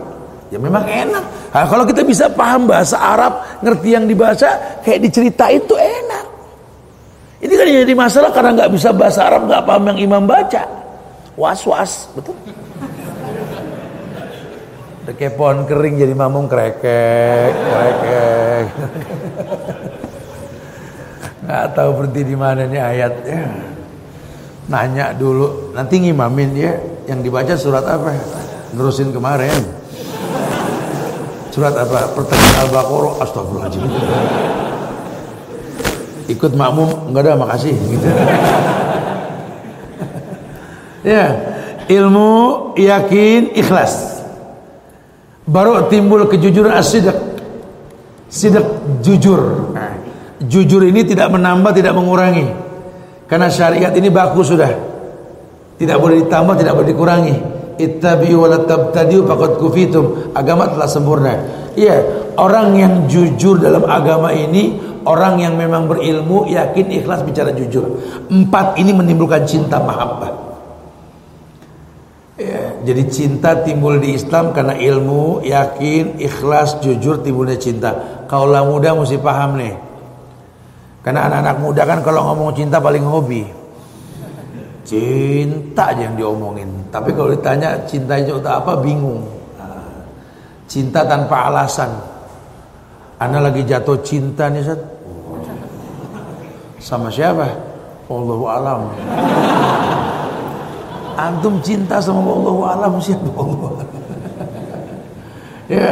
Ya memang enak. Nah, kalau kita bisa paham bahasa Arab, ngerti yang dibaca, kayak diceritain tuh enak. Ini kan jadi masalah karena nggak bisa bahasa Arab, nggak paham yang imam baca. Was-was, betul. Kayak pohon kering jadi mamung krekek, krekek. Nggak tahu berhenti di mana nih ayatnya. Nanya dulu, nanti ngimamin ya. Yang dibaca surat apa? Nerusin kemarin. Surat apa? Pertanyaan Al-Baqarah. Astagfirullahaladzim. Ikut makmum, enggak ada makasih gitu. ya, ilmu, yakin, ikhlas. baru timbul kejujuran asidak sidak jujur nah, jujur ini tidak menambah tidak mengurangi karena syariat ini baku sudah tidak boleh ditambah tidak boleh dikurangi ittabi'u wa la faqad kufitum agama telah sempurna iya orang yang jujur dalam agama ini orang yang memang berilmu yakin ikhlas bicara jujur empat ini menimbulkan cinta mahabbah Ya, jadi cinta timbul di Islam karena ilmu, yakin, ikhlas, jujur timbulnya cinta. Kaulah muda mesti paham nih. Karena anak-anak muda kan kalau ngomong cinta paling hobi. Cinta aja yang diomongin. Tapi kalau ditanya cinta itu apa bingung. Cinta tanpa alasan. Anak lagi jatuh cinta nih Sat. Sama siapa? Allahu alam. Antum cinta sama Allah alam siapa Allah. ya,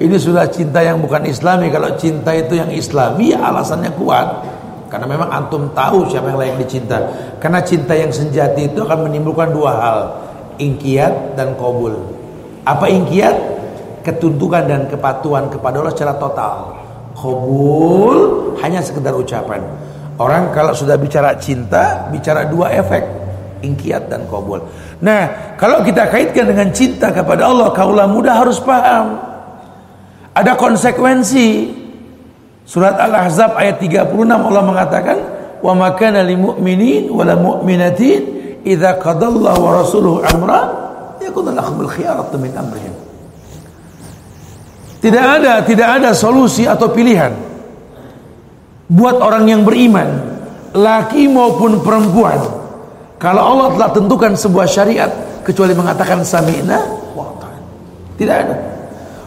ini sudah cinta yang bukan islami. Kalau cinta itu yang islami ya alasannya kuat. Karena memang antum tahu siapa yang layak dicinta. Karena cinta yang sejati itu akan menimbulkan dua hal. Ingkiat dan kobul. Apa ingkiat? Ketundukan dan kepatuhan kepada Allah secara total. Kobul hanya sekedar ucapan. Orang kalau sudah bicara cinta, bicara dua efek ingkiat dan kabul. Nah, kalau kita kaitkan dengan cinta kepada Allah, kaulah muda harus paham. Ada konsekuensi. Surat Al-Ahzab ayat 36 Allah mengatakan, "Wa makana lil mu'minin wa lil mu'minatin idza qadallahu wa rasuluhu amra yakun lahumul khiyaratu min amrihim." Tidak ada, tidak ada solusi atau pilihan buat orang yang beriman, laki maupun perempuan kalau Allah telah tentukan sebuah syariat kecuali mengatakan sami'na wa Tidak ada.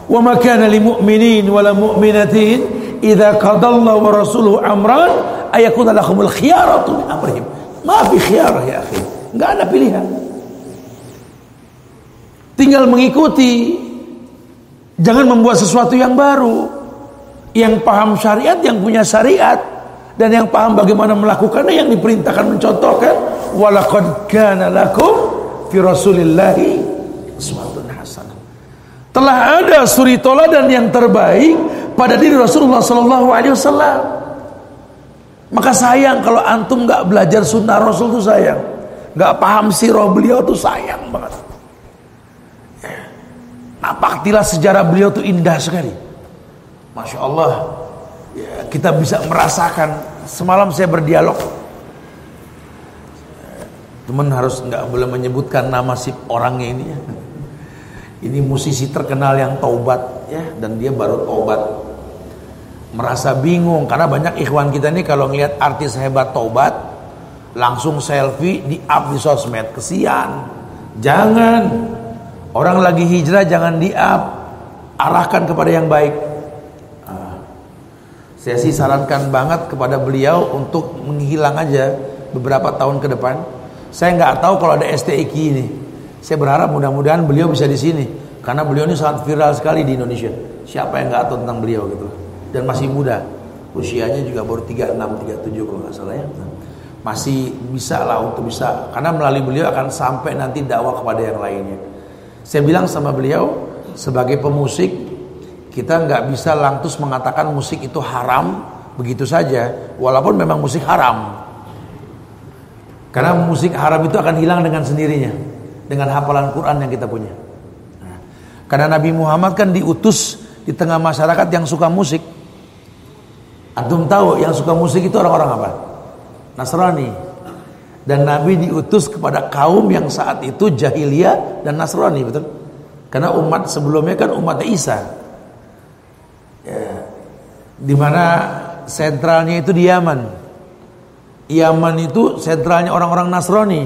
Wa ma kana lil mu'minin wa la mu'minatin idza qadallahu wa rasuluhu amran ayakuna lahumul khiyaratu min amrihim. Ma fi khiyarah ya akhi. Enggak ada pilihan. Tinggal mengikuti. Jangan membuat sesuatu yang baru. Yang paham syariat, yang punya syariat dan yang paham bagaimana melakukannya yang diperintahkan mencontohkan walaqad kana lakum fi rasulillahi uswatun hasanah telah ada suri toladan yang terbaik pada diri Rasulullah sallallahu alaihi wasallam. Maka sayang kalau antum nggak belajar sunnah Rasul itu sayang. Nggak paham sirah beliau tuh sayang banget. Napaktilah sejarah beliau tuh indah sekali. Masya Allah. Ya, kita bisa merasakan. Semalam saya berdialog. Teman harus nggak boleh menyebutkan nama si orangnya ini ya. Ini musisi terkenal yang taubat ya dan dia baru taubat merasa bingung karena banyak ikhwan kita ini kalau ngelihat artis hebat taubat langsung selfie di up di sosmed kesian jangan orang lagi hijrah jangan di up arahkan kepada yang baik saya sih sarankan banget kepada beliau untuk menghilang aja beberapa tahun ke depan. Saya nggak tahu kalau ada STIQ ini. Saya berharap mudah-mudahan beliau bisa di sini karena beliau ini sangat viral sekali di Indonesia. Siapa yang nggak tahu tentang beliau gitu. Dan masih muda. Usianya juga baru 36 37 kalau nggak salah ya. Masih bisa lah untuk bisa karena melalui beliau akan sampai nanti dakwah kepada yang lainnya. Saya bilang sama beliau sebagai pemusik kita nggak bisa lantus mengatakan musik itu haram begitu saja, walaupun memang musik haram. Karena musik haram itu akan hilang dengan sendirinya, dengan hafalan Quran yang kita punya. Nah, karena Nabi Muhammad kan diutus di tengah masyarakat yang suka musik. Antum tahu yang suka musik itu orang-orang apa? Nasrani. Dan Nabi diutus kepada kaum yang saat itu jahiliyah dan Nasrani, betul? Karena umat sebelumnya kan umat Isa ya, di sentralnya itu di Yaman. Yaman itu sentralnya orang-orang Nasrani.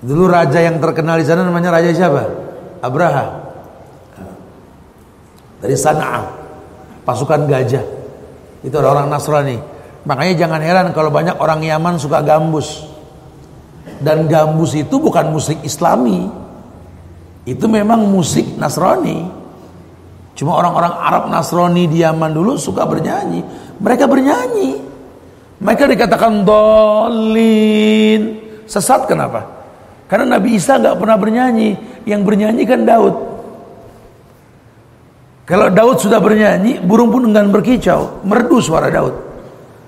Dulu raja yang terkenal di sana namanya raja siapa? Abraha. Dari Sana'a. Pasukan gajah. Itu orang-orang Nasrani. Makanya jangan heran kalau banyak orang Yaman suka gambus. Dan gambus itu bukan musik Islami. Itu memang musik Nasrani. Cuma orang-orang Arab Nasrani di Yaman dulu suka bernyanyi. Mereka bernyanyi. Mereka dikatakan dolin. Sesat kenapa? Karena Nabi Isa nggak pernah bernyanyi. Yang bernyanyi kan Daud. Kalau Daud sudah bernyanyi, burung pun enggan berkicau, merdu suara Daud.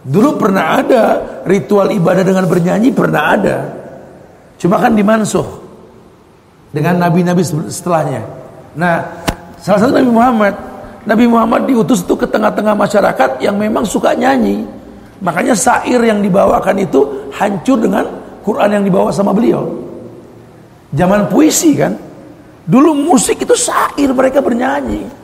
Dulu pernah ada ritual ibadah dengan bernyanyi, pernah ada. Cuma kan dimansuh dengan nabi-nabi setelahnya. Nah, salah satu Nabi Muhammad, Nabi Muhammad diutus itu ke tengah-tengah masyarakat yang memang suka nyanyi. Makanya sair yang dibawakan itu hancur dengan Quran yang dibawa sama beliau. Zaman puisi kan. Dulu musik itu sair mereka bernyanyi.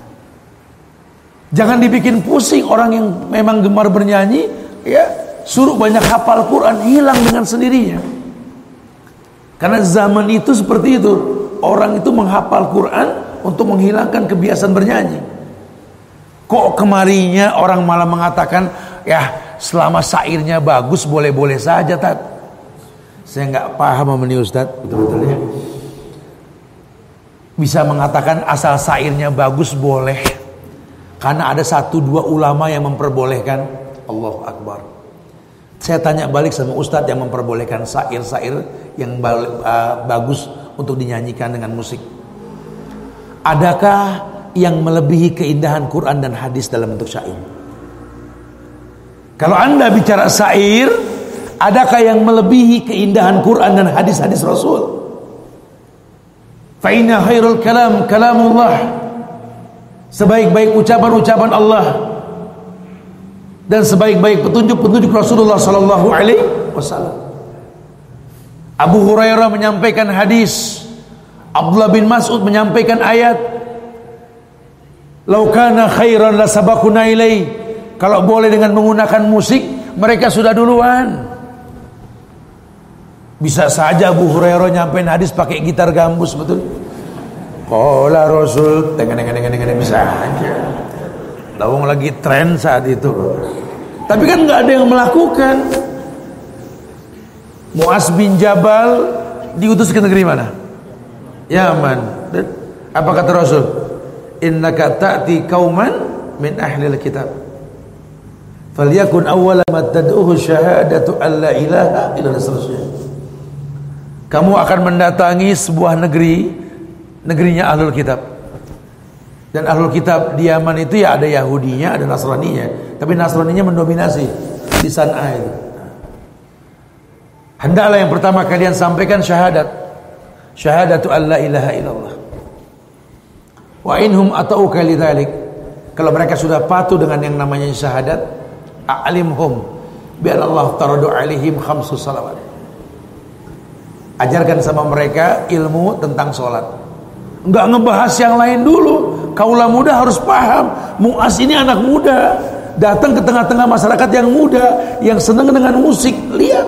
Jangan dibikin pusing orang yang memang gemar bernyanyi, ya suruh banyak hafal Quran hilang dengan sendirinya. Karena zaman itu seperti itu, orang itu menghafal Quran untuk menghilangkan kebiasaan bernyanyi. Kok kemarinya orang malah mengatakan, ya selama sairnya bagus boleh-boleh saja, tat. Saya nggak paham sama ini Ustaz, betul-betul ya. Bisa mengatakan asal sairnya bagus boleh. Karena ada satu dua ulama yang memperbolehkan Allah Akbar. Saya tanya balik sama ustadz yang memperbolehkan sair-sair yang bagus untuk dinyanyikan dengan musik. Adakah yang melebihi keindahan Quran dan hadis dalam bentuk syair? Kalau anda bicara syair, adakah yang melebihi keindahan Quran dan hadis-hadis Rasul? Fa'inna khairul kalam kalamullah sebaik-baik ucapan-ucapan Allah dan sebaik-baik petunjuk-petunjuk Rasulullah sallallahu alaihi wasallam. Abu Hurairah menyampaikan hadis, Abdullah bin Mas'ud menyampaikan ayat, "Laukana khairan la sabaquna ilai." Kalau boleh dengan menggunakan musik, mereka sudah duluan. Bisa saja Abu Hurairah nyampein hadis pakai gitar gambus betul. Kola Rasul dengan bisa aja. Lawang lagi tren saat itu. Tapi kan nggak ada yang melakukan. Muas bin Jabal diutus ke negeri mana? Yaman. Apa kata Rasul? Innaka ta'ti kauman min ahli kitab. Falyakun awwala ma tad'uhu syahadatu an la ilaha illallah. Kamu akan mendatangi sebuah negeri negerinya Ahlul Kitab. Dan Ahlul Kitab di Yaman itu ya ada Yahudinya, ada Nasraninya. Tapi Nasraninya mendominasi di San'a itu. Hendaklah yang pertama kalian sampaikan syahadat. Syahadatu alla ilaha illallah. Wa inhum ata'uka lidzalik. Kalau mereka sudah patuh dengan yang namanya syahadat, a'limhum bi Allah taradu alaihim khamsu salawat. Ajarkan sama mereka ilmu tentang sholat nggak ngebahas yang lain dulu. Kaulah muda harus paham, Muas ini anak muda, datang ke tengah-tengah masyarakat yang muda, yang senang dengan musik. Lihat.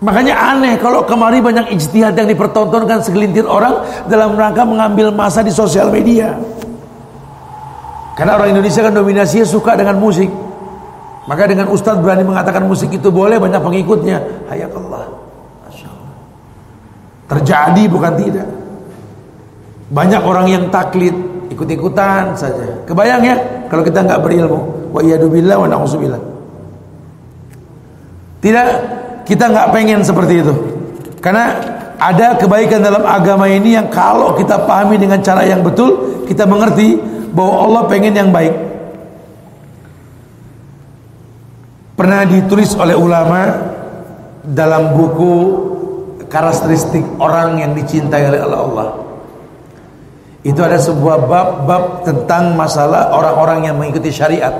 Makanya aneh kalau kemari banyak ijtihad yang dipertontonkan segelintir orang dalam rangka mengambil masa di sosial media. Karena orang Indonesia kan dominasinya suka dengan musik. Maka dengan ustadz berani mengatakan musik itu boleh banyak pengikutnya. Hayat Allah. Terjadi bukan tidak. Banyak orang yang taklid, ikut-ikutan saja. Kebayang ya kalau kita nggak berilmu. Wa billah wa na'udzubillah. Tidak, kita nggak pengen seperti itu. Karena ada kebaikan dalam agama ini yang kalau kita pahami dengan cara yang betul, kita mengerti bahwa Allah pengen yang baik. Pernah ditulis oleh ulama dalam buku karakteristik orang yang dicintai oleh Allah. Itu ada sebuah bab-bab tentang masalah orang-orang yang mengikuti syariat.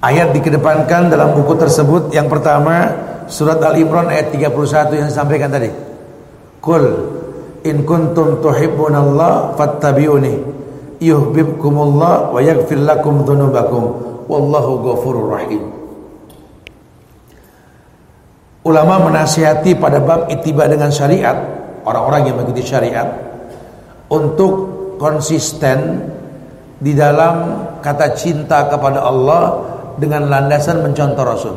Ayat dikedepankan dalam buku tersebut yang pertama surat Al-Imran ayat 31 yang disampaikan tadi. Qul in kuntum tuhibbunallah fattabi'uni yuhibbukumullah wa yaghfir lakum dhunubakum wallahu ghafurur rahim. Ulama menasihati pada bab itiba dengan syariat Orang-orang yang mengikuti syariat Untuk konsisten Di dalam kata cinta kepada Allah Dengan landasan mencontoh Rasul.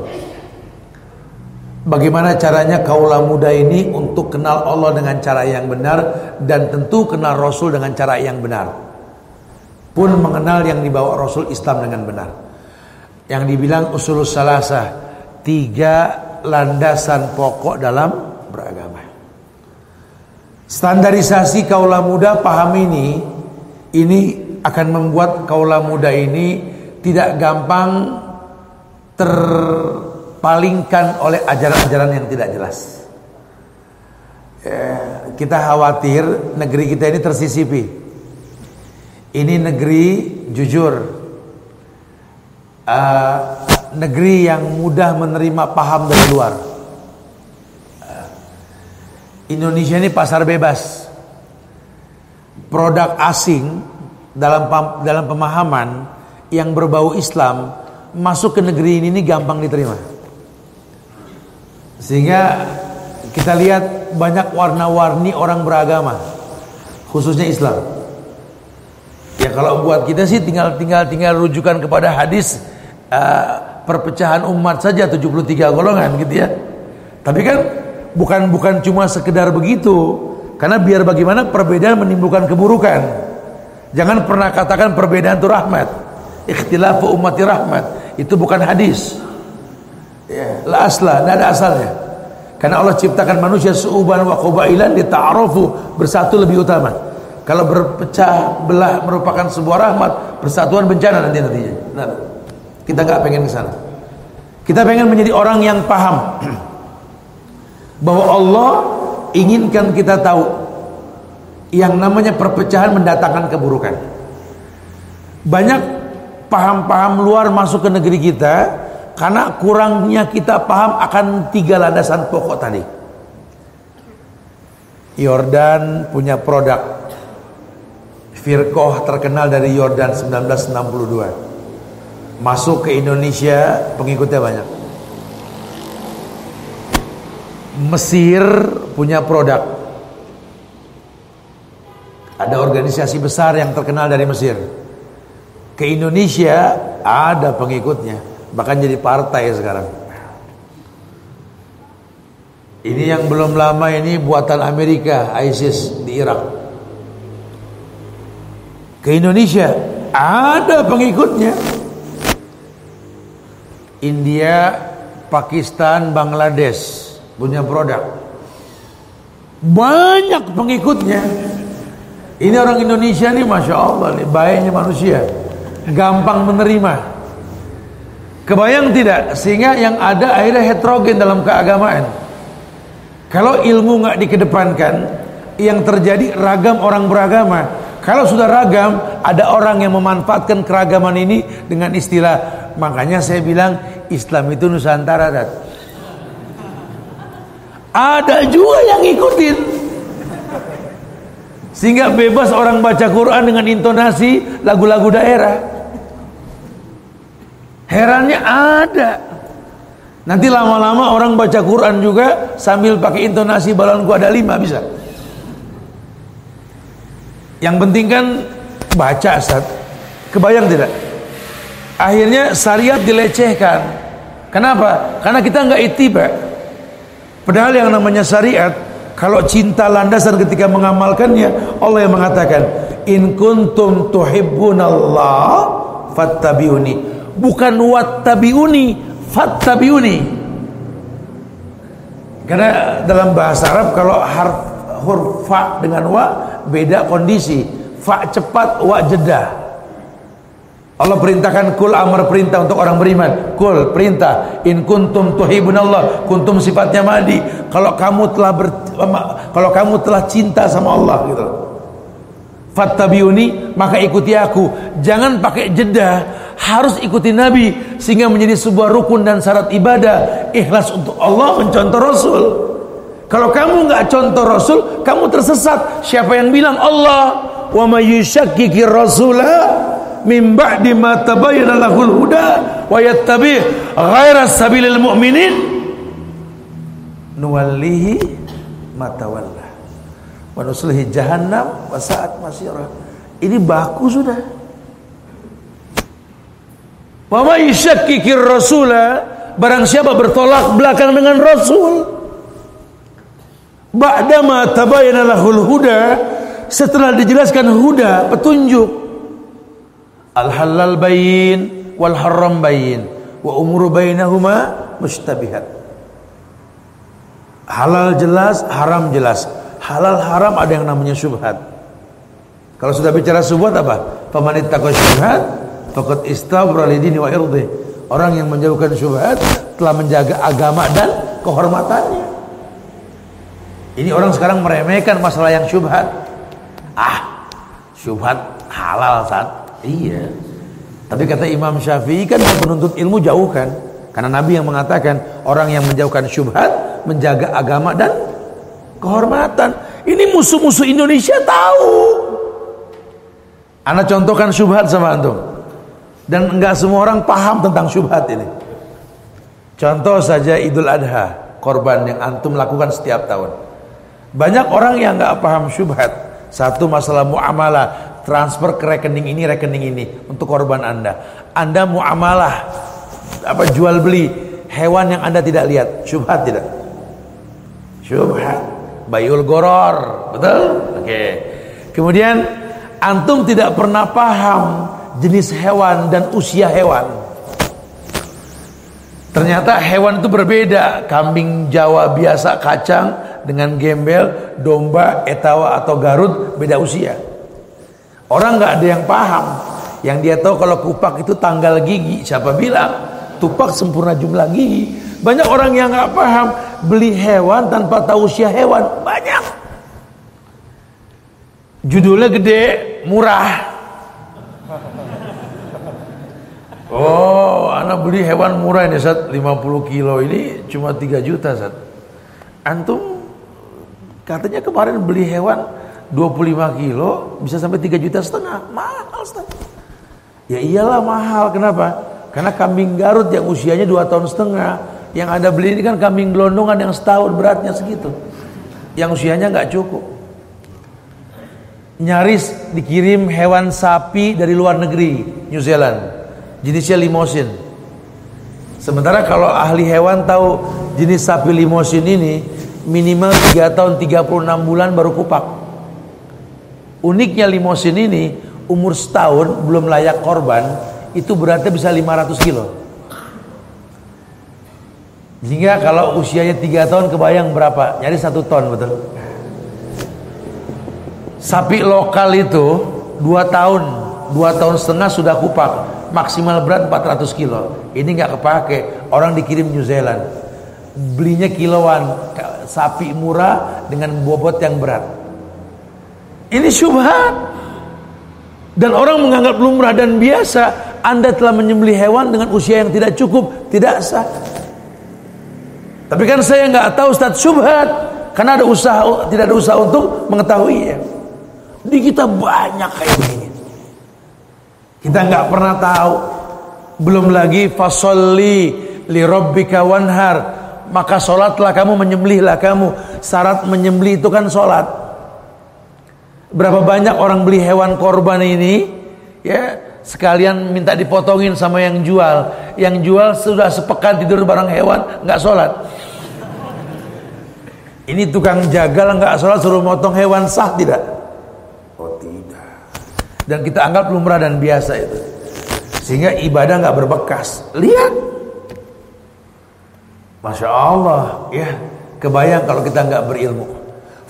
Bagaimana caranya kaulah muda ini Untuk kenal Allah dengan cara yang benar Dan tentu kenal Rasul dengan cara yang benar? Pun mengenal yang dibawa Rasul Islam dengan benar. Yang dibilang usul salasah Tiga landasan pokok dalam beragama. Standarisasi kaula muda paham ini ini akan membuat kaula muda ini tidak gampang terpalingkan oleh ajaran-ajaran yang tidak jelas. Ya, kita khawatir negeri kita ini tersisipi. Ini negeri jujur, uh, negeri yang mudah menerima paham dari luar. Indonesia ini pasar bebas. Produk asing dalam dalam pemahaman yang berbau Islam masuk ke negeri ini, ini gampang diterima. Sehingga kita lihat banyak warna-warni orang beragama, khususnya Islam. Ya kalau buat kita sih tinggal tinggal tinggal rujukan kepada hadis uh, perpecahan umat saja 73 golongan gitu ya. Tapi kan bukan bukan cuma sekedar begitu. Karena biar bagaimana perbedaan menimbulkan keburukan. Jangan pernah katakan perbedaan itu rahmat. Ikhtilafu ummati rahmat. Itu bukan hadis. Ya, la asla, tidak ada asalnya. Karena Allah ciptakan manusia suuban wa qabailan lita'arufu bersatu lebih utama. Kalau berpecah belah merupakan sebuah rahmat, persatuan bencana nanti nantinya. Nah, kita nggak pengen ke sana. Kita pengen menjadi orang yang paham bahwa Allah inginkan kita tahu yang namanya perpecahan mendatangkan keburukan. Banyak paham-paham luar masuk ke negeri kita karena kurangnya kita paham akan tiga landasan pokok tadi. Yordan punya produk Firkoh terkenal dari Yordan 1962 Masuk ke Indonesia pengikutnya banyak Mesir punya produk ada organisasi besar yang terkenal dari Mesir. Ke Indonesia ada pengikutnya, bahkan jadi partai sekarang. Ini yang belum lama ini buatan Amerika, ISIS di Irak. Ke Indonesia ada pengikutnya. India, Pakistan, Bangladesh punya produk. Banyak pengikutnya. Ini orang Indonesia nih Masya Allah nih Baiknya manusia. Gampang menerima. Kebayang tidak? Sehingga yang ada akhirnya heterogen dalam keagamaan. Kalau ilmu nggak dikedepankan Yang terjadi ragam orang beragama. Kalau sudah ragam Ada orang yang memanfaatkan keragaman ini Dengan istilah Makanya saya bilang Islam itu Nusantara dat. Ada juga yang ikutin sehingga bebas orang baca Quran dengan intonasi lagu-lagu daerah. Herannya ada. Nanti lama-lama orang baca Quran juga sambil pakai intonasi balonku ada lima bisa. Yang penting kan baca saat Kebayang tidak? Akhirnya syariat dilecehkan. Kenapa? Karena kita nggak itiba. Padahal yang namanya syariat kalau cinta landasan ketika mengamalkannya, Allah yang mengatakan, "In kuntum tuhibbunallah fattabi'uni." Bukan wattabi'uni, fattabi'uni. Karena dalam bahasa Arab kalau harf huruf fa dengan wa beda kondisi. Fa cepat, wa jeda. Allah perintahkan kul amar perintah untuk orang beriman. Kul perintah in kuntum tuhibunallah. Kuntum sifatnya madi. Kalau kamu telah ber, kalau kamu telah cinta sama Allah gitu. Fattabiuni maka ikuti aku. Jangan pakai jeda, harus ikuti Nabi sehingga menjadi sebuah rukun dan syarat ibadah. Ikhlas untuk Allah mencontoh Rasul. Kalau kamu nggak contoh Rasul, kamu tersesat. Siapa yang bilang Allah? Wa may rasulah min ba'di ma tabayyana lahul huda wa yattabi' ghaira sabilil mu'minin. Nuwallihi ma tawalla. Wa nuslihi jahannam wa sa'at masirah. Ini baku sudah. Wa ma yashakkikir rasula barang siapa bertolak belakang dengan rasul ba'da ma tabayyana lahul huda setelah dijelaskan huda petunjuk al halal bayin wal haram bayin wa umuru bainahuma mustabihat halal jelas haram jelas halal haram ada yang namanya syubhat. Kalau sudah bicara syubhat apa? Faman ittaqa syubhat faqad istabra lidini wa irdi. Orang yang menjauhkan syubhat telah menjaga agama dan kehormatannya. Ini orang sekarang meremehkan masalah yang syubhat. Ah, syubhat halal saat. Iya. Tapi kata Imam Syafi'i kan penuntut ilmu jauhkan. Karena Nabi yang mengatakan orang yang menjauhkan syubhat menjaga agama dan kehormatan. Ini musuh-musuh Indonesia tahu. Anak contohkan syubhat sama antum. Dan enggak semua orang paham tentang syubhat ini. Contoh saja Idul Adha, korban yang antum lakukan setiap tahun. Banyak orang yang enggak paham syubhat. Satu masalah muamalah, transfer ke rekening ini, rekening ini untuk korban Anda. Anda muamalah apa jual beli hewan yang Anda tidak lihat. Syubhat tidak? Syubhat. Bayul goror. Betul? Oke. Okay. Kemudian antum tidak pernah paham jenis hewan dan usia hewan. Ternyata hewan itu berbeda. Kambing Jawa biasa kacang dengan gembel, domba, etawa atau garut beda usia. Orang nggak ada yang paham. Yang dia tahu kalau kupak itu tanggal gigi. Siapa bilang? tupak sempurna jumlah gigi. Banyak orang yang nggak paham beli hewan tanpa tahu usia hewan. Banyak. Judulnya gede, murah. Oh, anak beli hewan murah ini saat 50 kilo ini cuma 3 juta saat. Antum katanya kemarin beli hewan 25 kilo bisa sampai 3 juta setengah. Mahal Ustaz. Ya iyalah mahal. Kenapa? Karena kambing Garut yang usianya dua tahun setengah, yang ada beli ini kan kambing gelondongan yang setahun beratnya segitu, yang usianya nggak cukup. Nyaris dikirim hewan sapi dari luar negeri, New Zealand, jenisnya limosin. Sementara kalau ahli hewan tahu jenis sapi limosin ini minimal 3 tahun 36 bulan baru kupak. Uniknya limosin ini umur setahun belum layak korban, itu beratnya bisa 500 kilo. Sehingga kalau usianya 3 tahun kebayang berapa? Nyari satu ton betul. Sapi lokal itu 2 tahun, 2 tahun setengah sudah kupak, maksimal berat 400 kilo. Ini nggak kepake, orang dikirim New Zealand. Belinya kiloan, sapi murah dengan bobot yang berat. Ini syubhat. Dan orang menganggap lumrah dan biasa anda telah menyembelih hewan dengan usia yang tidak cukup, tidak sah. Tapi kan saya nggak tahu Ustaz syubhat karena ada usaha tidak ada usaha untuk mengetahuinya. Di kita banyak kayak begini. Kita nggak pernah tahu. Belum lagi fasolli li rabbika wanhar. Maka sholatlah kamu menyembelihlah kamu. Syarat menyembelih itu kan sholat. Berapa banyak orang beli hewan korban ini? Ya sekalian minta dipotongin sama yang jual. Yang jual sudah sepekan tidur bareng hewan nggak sholat. Ini tukang jagal nggak sholat suruh motong hewan sah tidak? Oh tidak. Dan kita anggap lumrah dan biasa itu. Sehingga ibadah nggak berbekas. Lihat. Masya Allah ya. Kebayang kalau kita nggak berilmu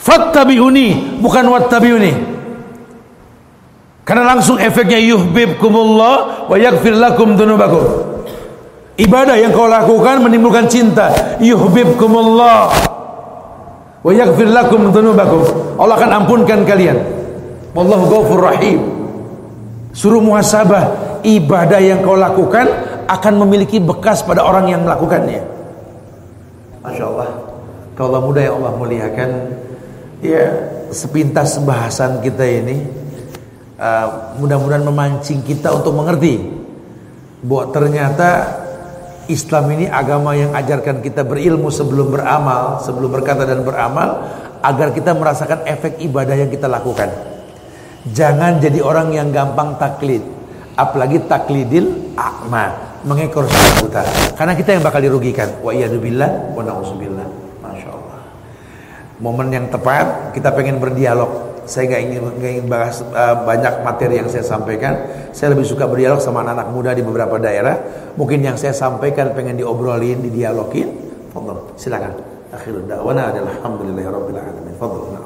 fattabi'uni bukan wattabi'uni karena langsung efeknya yuhibbukumullah wa yaghfir lakum dzunubakum. Ibadah yang kau lakukan menimbulkan cinta. Yuhibbukumullah wa yaghfir lakum dzunubakum. Allah akan ampunkan kalian. Wallahu ghafur rahim. Suruh muhasabah ibadah yang kau lakukan akan memiliki bekas pada orang yang melakukannya. Masya Allah. Kalau Allah mudah yang Allah muliakan. Ya sepintas bahasan kita ini uh, mudah-mudahan memancing kita untuk mengerti bahwa ternyata Islam ini agama yang ajarkan kita berilmu sebelum beramal, sebelum berkata dan beramal agar kita merasakan efek ibadah yang kita lakukan. Jangan jadi orang yang gampang taklid, apalagi taklidil akma, mengekor sang buta. Karena kita yang bakal dirugikan. Wa iyyadubillah wa na'udzubillah. Momen yang tepat kita pengen berdialog saya nggak ingin gak ingin bahas uh, banyak materi yang saya sampaikan. Saya lebih suka berdialog sama anak-anak muda di beberapa daerah. Mungkin yang saya sampaikan pengen diobrolin, didialogin. Fadol, silakan. Akhirul da'wana alhamdulillahirabbil alamin. Fadol.